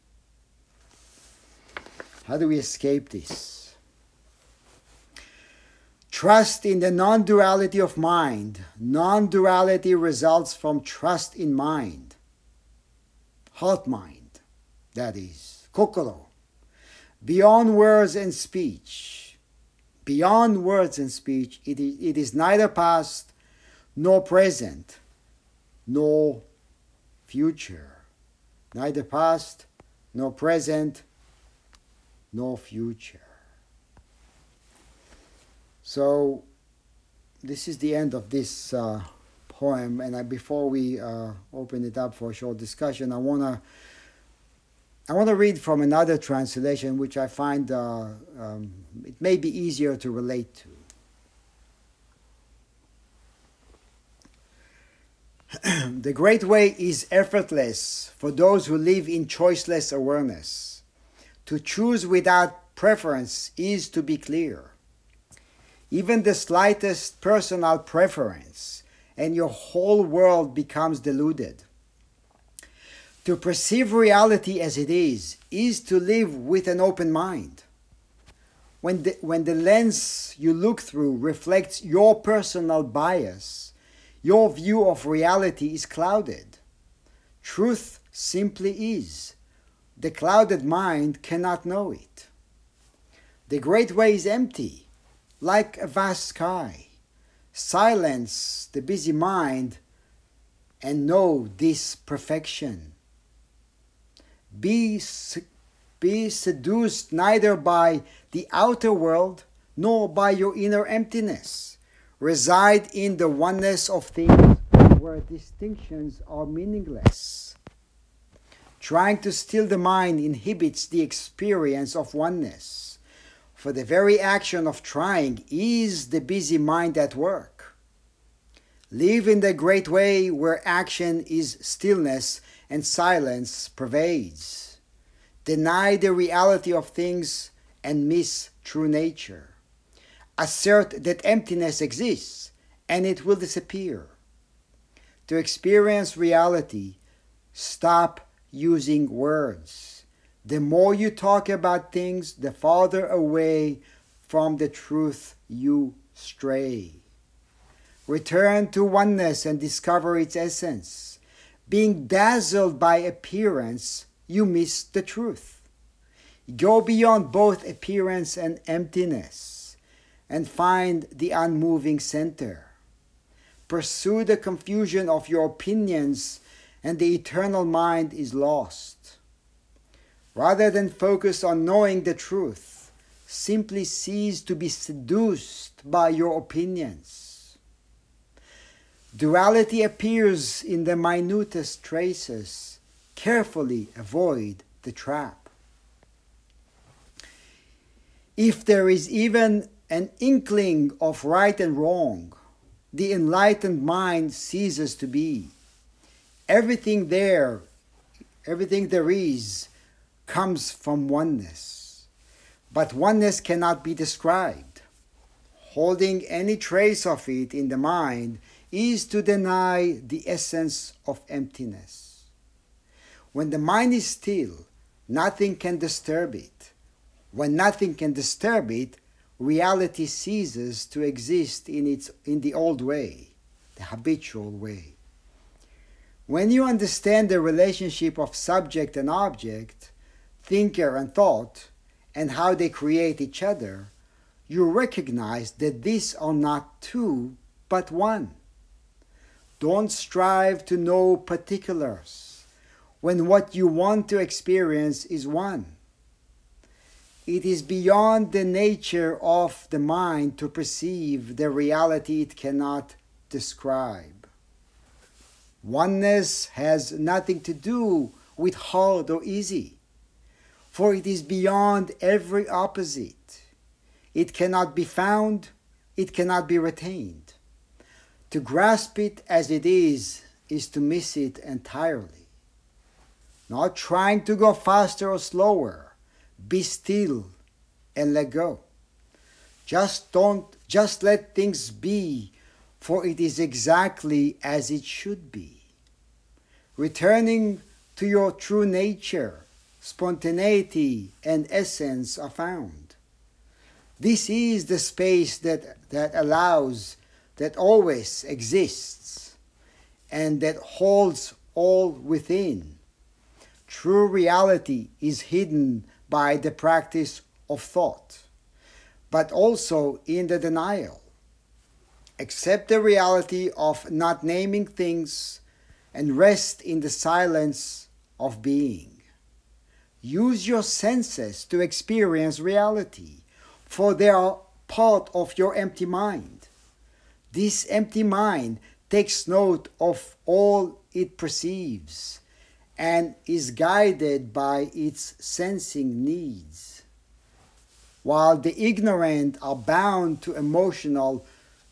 How do we escape this? Trust in the non duality of mind. Non duality results from trust in mind. Heart mind, that is, kokoro. Beyond words and speech. Beyond words and speech, it is, it is neither past nor present nor future, neither past nor present nor future. So, this is the end of this uh, poem, and I, before we uh, open it up for a short discussion, I wanna I want to read from another translation, which I find uh, um, it may be easier to relate to. (clears throat) the great way is effortless for those who live in choiceless awareness. To choose without preference is to be clear. Even the slightest personal preference, and your whole world becomes deluded. To perceive reality as it is, is to live with an open mind. When the, when the lens you look through reflects your personal bias, your view of reality is clouded. Truth simply is. The clouded mind cannot know it. The great way is empty, like a vast sky. Silence the busy mind and know this perfection. Be, be seduced neither by the outer world nor by your inner emptiness reside in the oneness of things where distinctions are meaningless. Trying to still the mind inhibits the experience of oneness, for the very action of trying is the busy mind at work. Live in the great way where action is stillness and silence pervades. Deny the reality of things and miss true nature. Assert that emptiness exists and it will disappear. To experience reality, stop using words. The more you talk about things, the farther away from the truth you stray. Return to oneness and discover its essence. Being dazzled by appearance, you miss the truth. Go beyond both appearance and emptiness and find the unmoving center. Pursue the confusion of your opinions, and the eternal mind is lost. Rather than focus on knowing the truth, simply cease to be seduced by your opinions. Duality appears in the minutest traces. Carefully avoid the trap. If there is even an inkling of right and wrong, the enlightened mind ceases to be. Everything there, everything there is, comes from oneness. But oneness cannot be described. Holding any trace of it in the mind is to deny the essence of emptiness. When the mind is still, nothing can disturb it. When nothing can disturb it, reality ceases to exist in, its, in the old way, the habitual way. When you understand the relationship of subject and object, thinker and thought, and how they create each other, you recognize that these are not two, but one. Don't strive to know particulars when what you want to experience is one. It is beyond the nature of the mind to perceive the reality it cannot describe. Oneness has nothing to do with hard or easy, for it is beyond every opposite. It cannot be found, it cannot be retained. To grasp it as it is is to miss it entirely. Not trying to go faster or slower be still and let go. Just don't, just let things be, for it is exactly as it should be. Returning to your true nature, spontaneity and essence are found. This is the space that, that allows, that always exists, and that holds all within. True reality is hidden by the practice of thought, but also in the denial. Accept the reality of not naming things and rest in the silence of being. Use your senses to experience reality, for they are part of your empty mind. This empty mind takes note of all it perceives and is guided by its sensing needs. While the ignorant are bound to emotional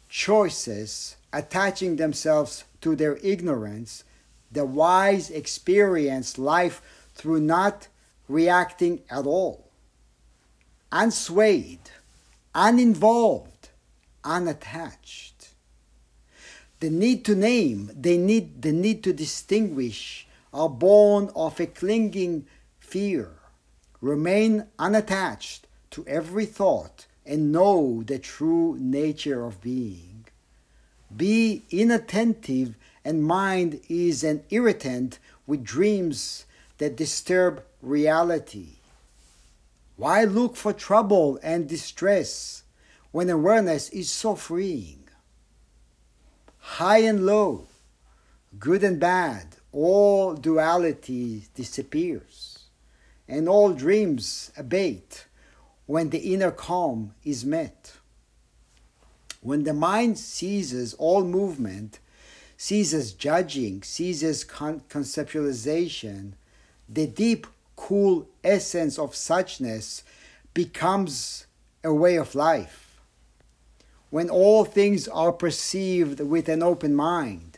choices, attaching themselves to their ignorance, the wise experience life through not reacting at all. Unswayed, uninvolved, unattached. The need to name, they need, the need to distinguish, are born of a clinging fear. Remain unattached to every thought and know the true nature of being. Be inattentive, and mind is an irritant with dreams that disturb reality. Why look for trouble and distress when awareness is so freeing? High and low, good and bad, all duality disappears and all dreams abate when the inner calm is met. When the mind ceases all movement, ceases judging, ceases con- conceptualization, the deep, cool essence of suchness becomes a way of life. When all things are perceived with an open mind,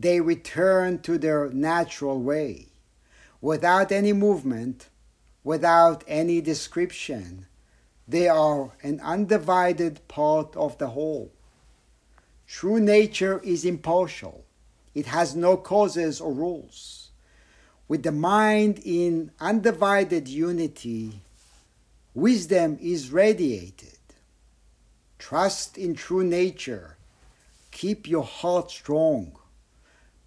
they return to their natural way, without any movement, without any description. They are an undivided part of the whole. True nature is impartial. It has no causes or rules. With the mind in undivided unity, wisdom is radiated. Trust in true nature. Keep your heart strong.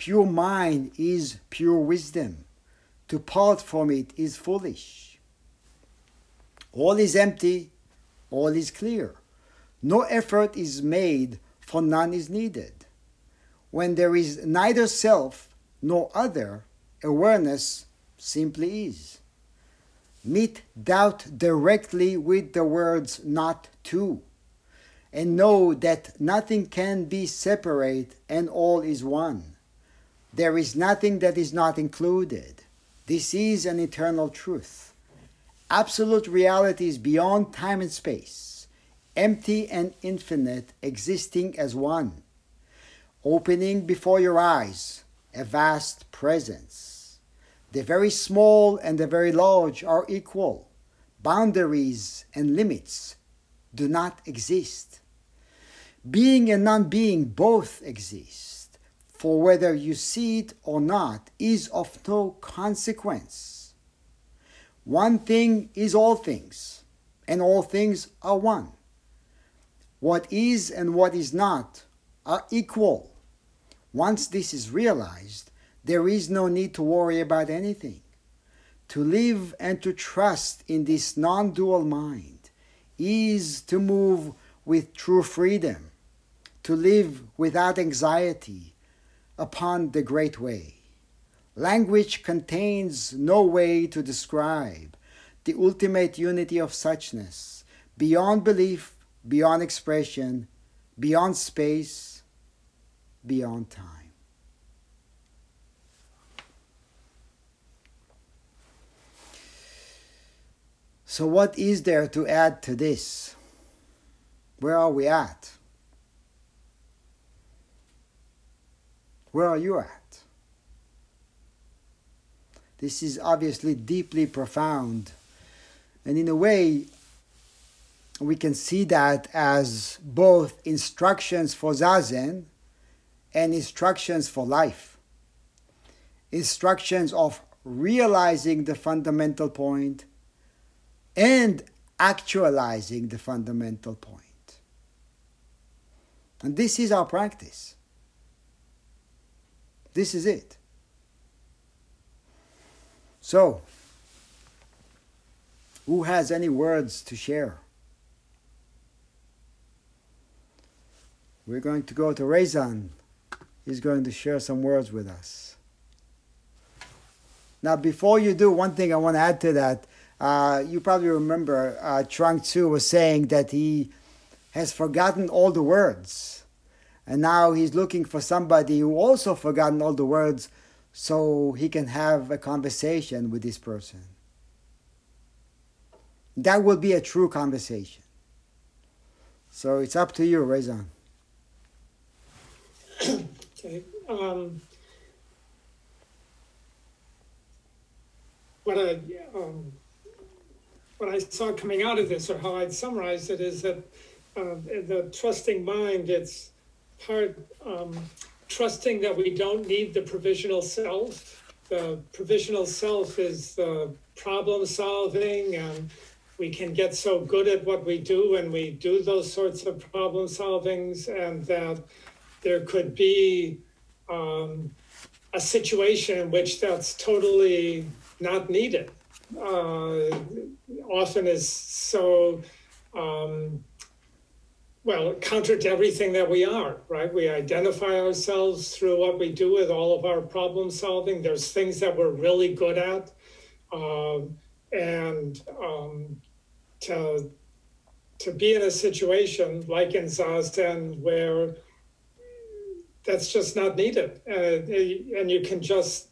Pure mind is pure wisdom. To part from it is foolish. All is empty, all is clear. No effort is made, for none is needed. When there is neither self nor other, awareness simply is. Meet doubt directly with the words not to, and know that nothing can be separate and all is one. There is nothing that is not included. This is an eternal truth. Absolute reality is beyond time and space, empty and infinite, existing as one, opening before your eyes a vast presence. The very small and the very large are equal. Boundaries and limits do not exist. Being and non being both exist for whether you see it or not is of no consequence. One thing is all things, and all things are one. What is and what is not are equal. Once this is realized, there is no need to worry about anything. To live and to trust in this non dual mind is to move with true freedom, to live without anxiety upon the great way. Language contains no way to describe the ultimate unity of suchness, beyond belief, beyond expression, beyond space, beyond time. So, what is there to add to this? Where are we at? Where are you at? This is obviously deeply profound. And in a way, we can see that as both instructions for Zazen and instructions for life. Instructions of realizing the fundamental point and actualizing the fundamental point. And this is our practice. This is it. So, who has any words to share? We're going to go to Rezan. He's going to share some words with us. Now, before you do, one thing I want to add to that. Uh, you probably remember uh, Chuang Tzu was saying that he has forgotten all the words and now he's looking for somebody who also forgotten all the words so he can have a conversation with this person. That will be a true conversation. So it's up to you, Rezan. (coughs) okay. Um, what I um, what I saw coming out of this, or how I'd summarize it, is that uh, the trusting mind. It's part um, trusting that we don't need the provisional self. The provisional self is the problem solving, and we can get so good at what we do when we do those sorts of problem solvings, and that there could be um, a situation in which that's totally not needed. Uh, often is so um, well, counter to everything that we are, right? We identify ourselves through what we do with all of our problem solving. There's things that we're really good at. Um, and um, to, to be in a situation like in Zazen where that's just not needed. Uh, and you can just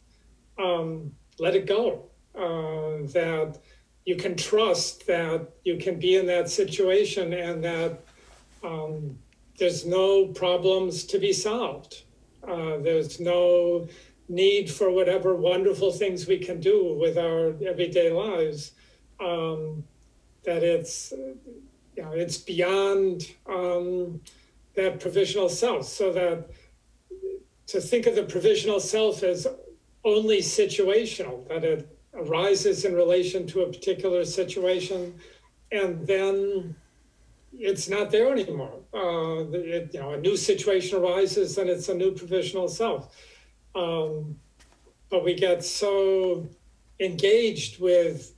um, let it go. Uh, that you can trust that you can be in that situation and that um, there's no problems to be solved. Uh, there's no need for whatever wonderful things we can do with our everyday lives. Um, that it's, you know, it's beyond um, that provisional self. So that to think of the provisional self as only situational, that it arises in relation to a particular situation, and then it's not there anymore. Uh, it, you know, a new situation arises, and it's a new provisional self. Um, but we get so engaged with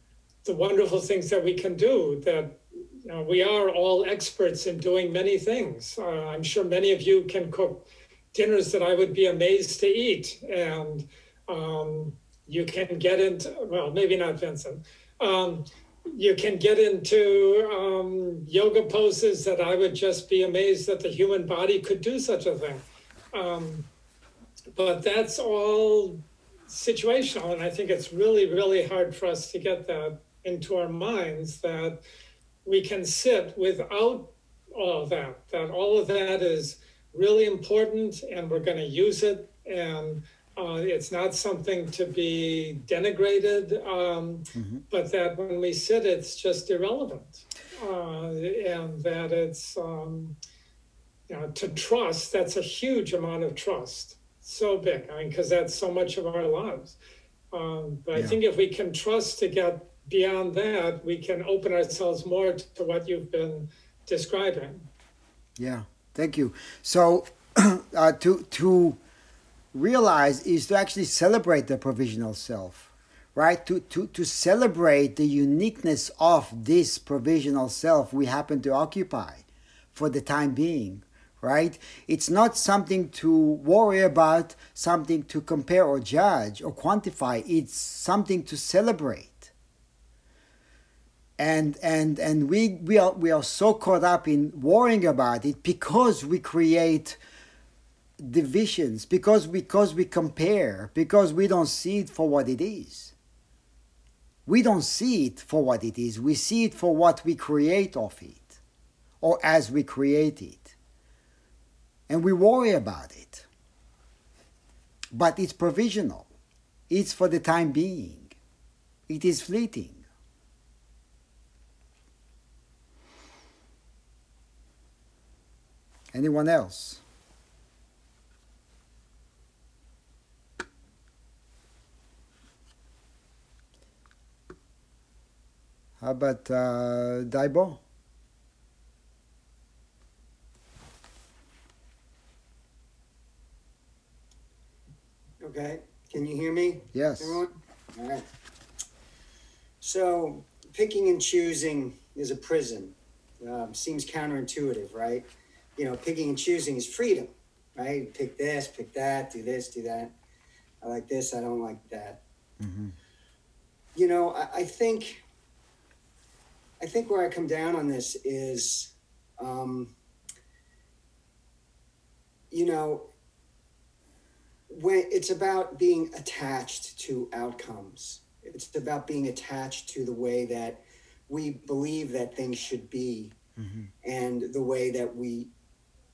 the wonderful things that we can do that you know, we are all experts in doing many things. Uh, I'm sure many of you can cook dinners that I would be amazed to eat, and um, you can get into well, maybe not Vincent. Um, you can get into um, yoga poses that I would just be amazed that the human body could do such a thing. Um, but that's all situational, and I think it's really, really hard for us to get that into our minds that we can sit without all of that. That all of that is really important, and we're going to use it, and uh, it's not something to be denigrated, um, mm-hmm. but that when we sit, it's just irrelevant. Uh, and that it's, um, you know, to trust, that's a huge amount of trust. So big, I mean, because that's so much of our lives. Um, but yeah. I think if we can trust to get beyond that, we can open ourselves more to what you've been describing. Yeah, thank you. So, (clears throat) uh, to to realize is to actually celebrate the provisional self, right? To, to, to celebrate the uniqueness of this provisional self we happen to occupy for the time being, right? It's not something to worry about, something to compare or judge or quantify. It's something to celebrate. And, and, and we, we, are, we are so caught up in worrying about it because we create divisions because because we compare because we don't see it for what it is. We don't see it for what it is. We see it for what we create of it or as we create it. And we worry about it. But it's provisional. It's for the time being. It is fleeting. Anyone else How about uh, Daibo? Okay, can you hear me? Yes. Everyone? All right. So, picking and choosing is a prison. Um, seems counterintuitive, right? You know, picking and choosing is freedom, right? Pick this, pick that, do this, do that. I like this, I don't like that. Mm-hmm. You know, I, I think I think where I come down on this is, um, you know, when it's about being attached to outcomes. It's about being attached to the way that we believe that things should be mm-hmm. and the way that we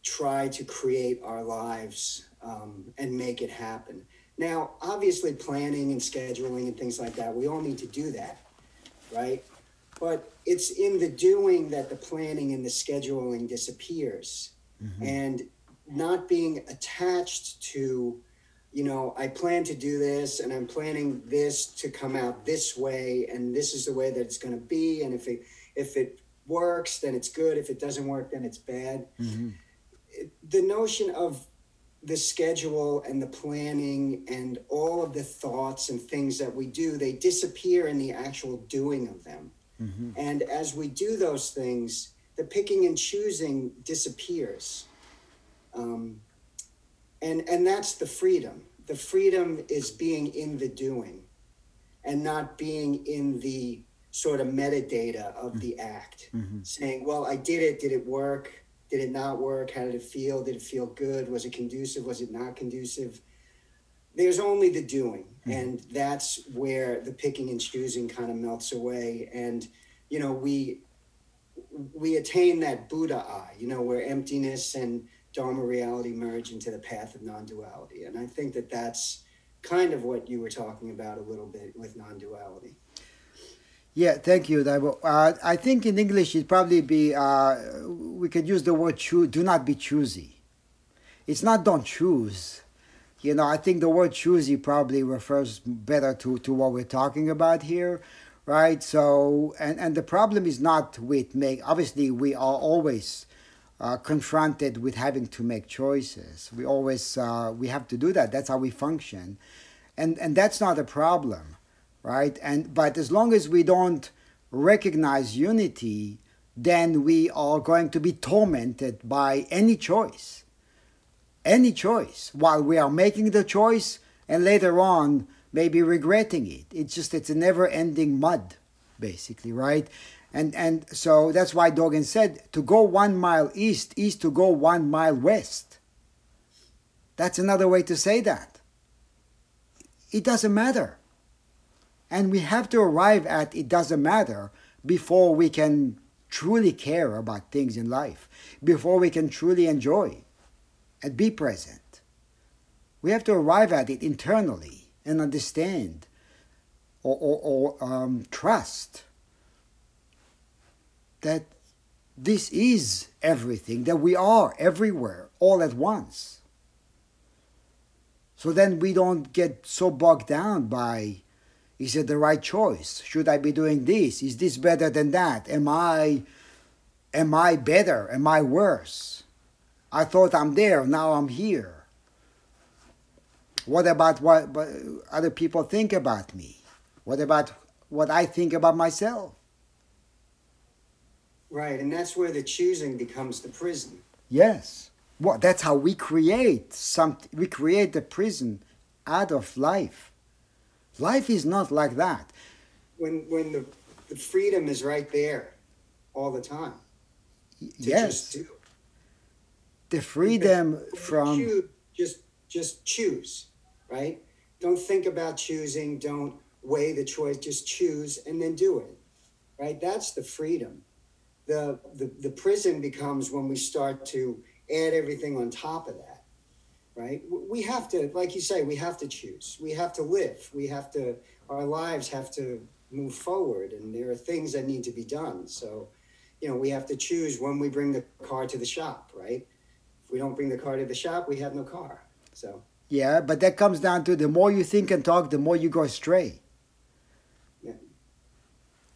try to create our lives um, and make it happen. Now, obviously, planning and scheduling and things like that, we all need to do that, right? But it's in the doing that the planning and the scheduling disappears. Mm-hmm. and not being attached to you know i plan to do this and i'm planning this to come out this way and this is the way that it's going to be. And if it if it works then it's good. If it doesn't work then it's bad. Mm-hmm. the notion of the schedule and the planning and all of the thoughts and things that we do they disappear in the actual doing of them Mm-hmm. And as we do those things, the picking and choosing disappears. Um, and, and that's the freedom. The freedom is being in the doing and not being in the sort of metadata of mm-hmm. the act, mm-hmm. saying, well, I did it, did it work? Did it not work? How did it feel? Did it feel good? Was it conducive? Was it not conducive? There's only the doing, mm-hmm. and that's where the picking and choosing kind of melts away. And you know, we we attain that Buddha eye, you know, where emptiness and Dharma reality merge into the path of non-duality. And I think that that's kind of what you were talking about a little bit with non-duality. Yeah, thank you. Uh, I think in English it'd probably be uh, we could use the word choose. Do not be choosy. It's not don't choose. You know, I think the word choosy probably refers better to, to what we're talking about here, right? So, and, and the problem is not with make. Obviously, we are always uh, confronted with having to make choices. We always uh, we have to do that. That's how we function, and and that's not a problem right? And but as long as we don't recognize unity, then we are going to be tormented by any choice. Any choice while we are making the choice and later on maybe regretting it. It's just it's a never ending mud, basically, right? And and so that's why Dogen said to go one mile east is to go one mile west. That's another way to say that. It doesn't matter. And we have to arrive at it doesn't matter before we can truly care about things in life, before we can truly enjoy and be present. We have to arrive at it internally and understand or, or, or um, trust that this is everything, that we are everywhere all at once. So then we don't get so bogged down by is it the right choice? Should I be doing this? Is this better than that? Am I am I better? Am I worse? I thought I'm there, now I'm here. What about what, what other people think about me? What about what I think about myself? Right, and that's where the choosing becomes the prison. Yes. Well, that's how we create something. We create the prison out of life. Life is not like that. When when the, the freedom is right there all the time. yes. The freedom from choose, just just choose, right? Don't think about choosing, don't weigh the choice, just choose and then do it. Right? That's the freedom. The the, the prison becomes when we start to add everything on top of that right? We have to, like you say, we have to choose. We have to live. We have to, our lives have to move forward, and there are things that need to be done. So, you know, we have to choose when we bring the car to the shop, right? If we don't bring the car to the shop, we have no car. So, yeah, but that comes down to the more you think and talk, the more you go astray. Yeah.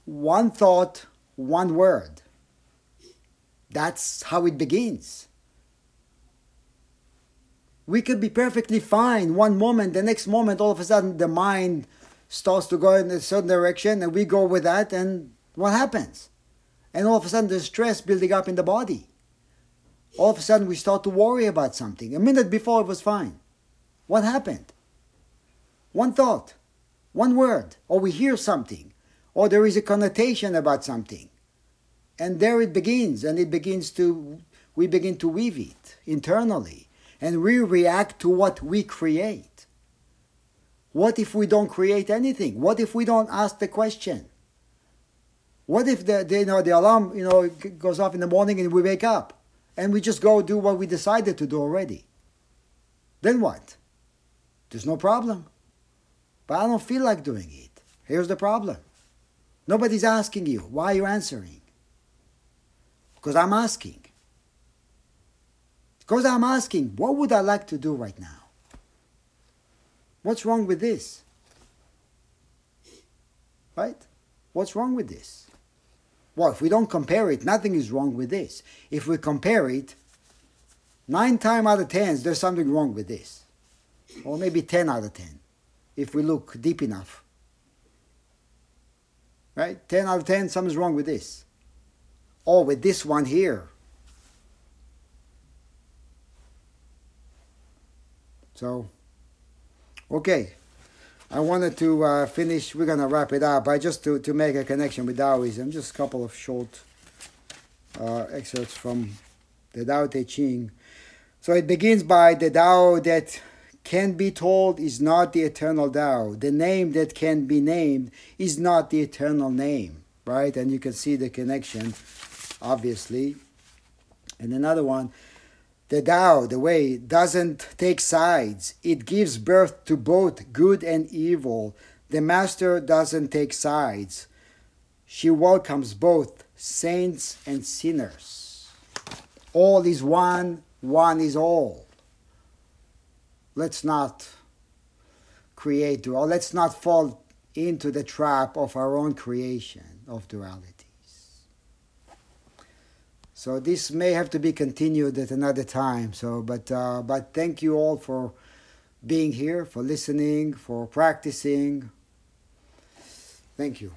One thought, one word. That's how it begins we could be perfectly fine one moment, the next moment, all of a sudden, the mind starts to go in a certain direction, and we go with that, and what happens? And all of a sudden, there's stress building up in the body. All of a sudden, we start to worry about something. A minute before, it was fine. What happened? One thought, one word, or we hear something, or there is a connotation about something. And there it begins, and it begins to, we begin to weave it internally and we react to what we create. What if we don't create anything? What if we don't ask the question? What if the, the, you know, the alarm you know, goes off in the morning and we wake up and we just go do what we decided to do already? Then what? There's no problem. But I don't feel like doing it. Here's the problem. Nobody's asking you. Why are you answering? Because I'm asking. Because I'm asking, what would I like to do right now? What's wrong with this? Right? What's wrong with this? Well, if we don't compare it, nothing is wrong with this. If we compare it, nine times out of ten, there's something wrong with this. Or maybe 10 out of 10, if we look deep enough. Right? 10 out of 10, something's wrong with this. Or with this one here. So, okay. I wanted to uh, finish, we're to wrap it up, I just to, to make a connection with Taoism, just a couple of short uh, excerpts from the Tao Te Ching. So it begins by the Tao that can be told is not the eternal Tao. The name that can be named is not the eternal name, right? And you can see the connection, obviously. And another one, the Tao, the way, doesn't take sides. It gives birth to both good and evil. The Master doesn't take sides. She welcomes both saints and sinners. All is one, one is all. Let's not create dual. Let's not fall into the trap of our own creation of dualities. So this may have to be continued at another time. So, but uh, but thank you all for being here, for listening, for practicing. Thank you.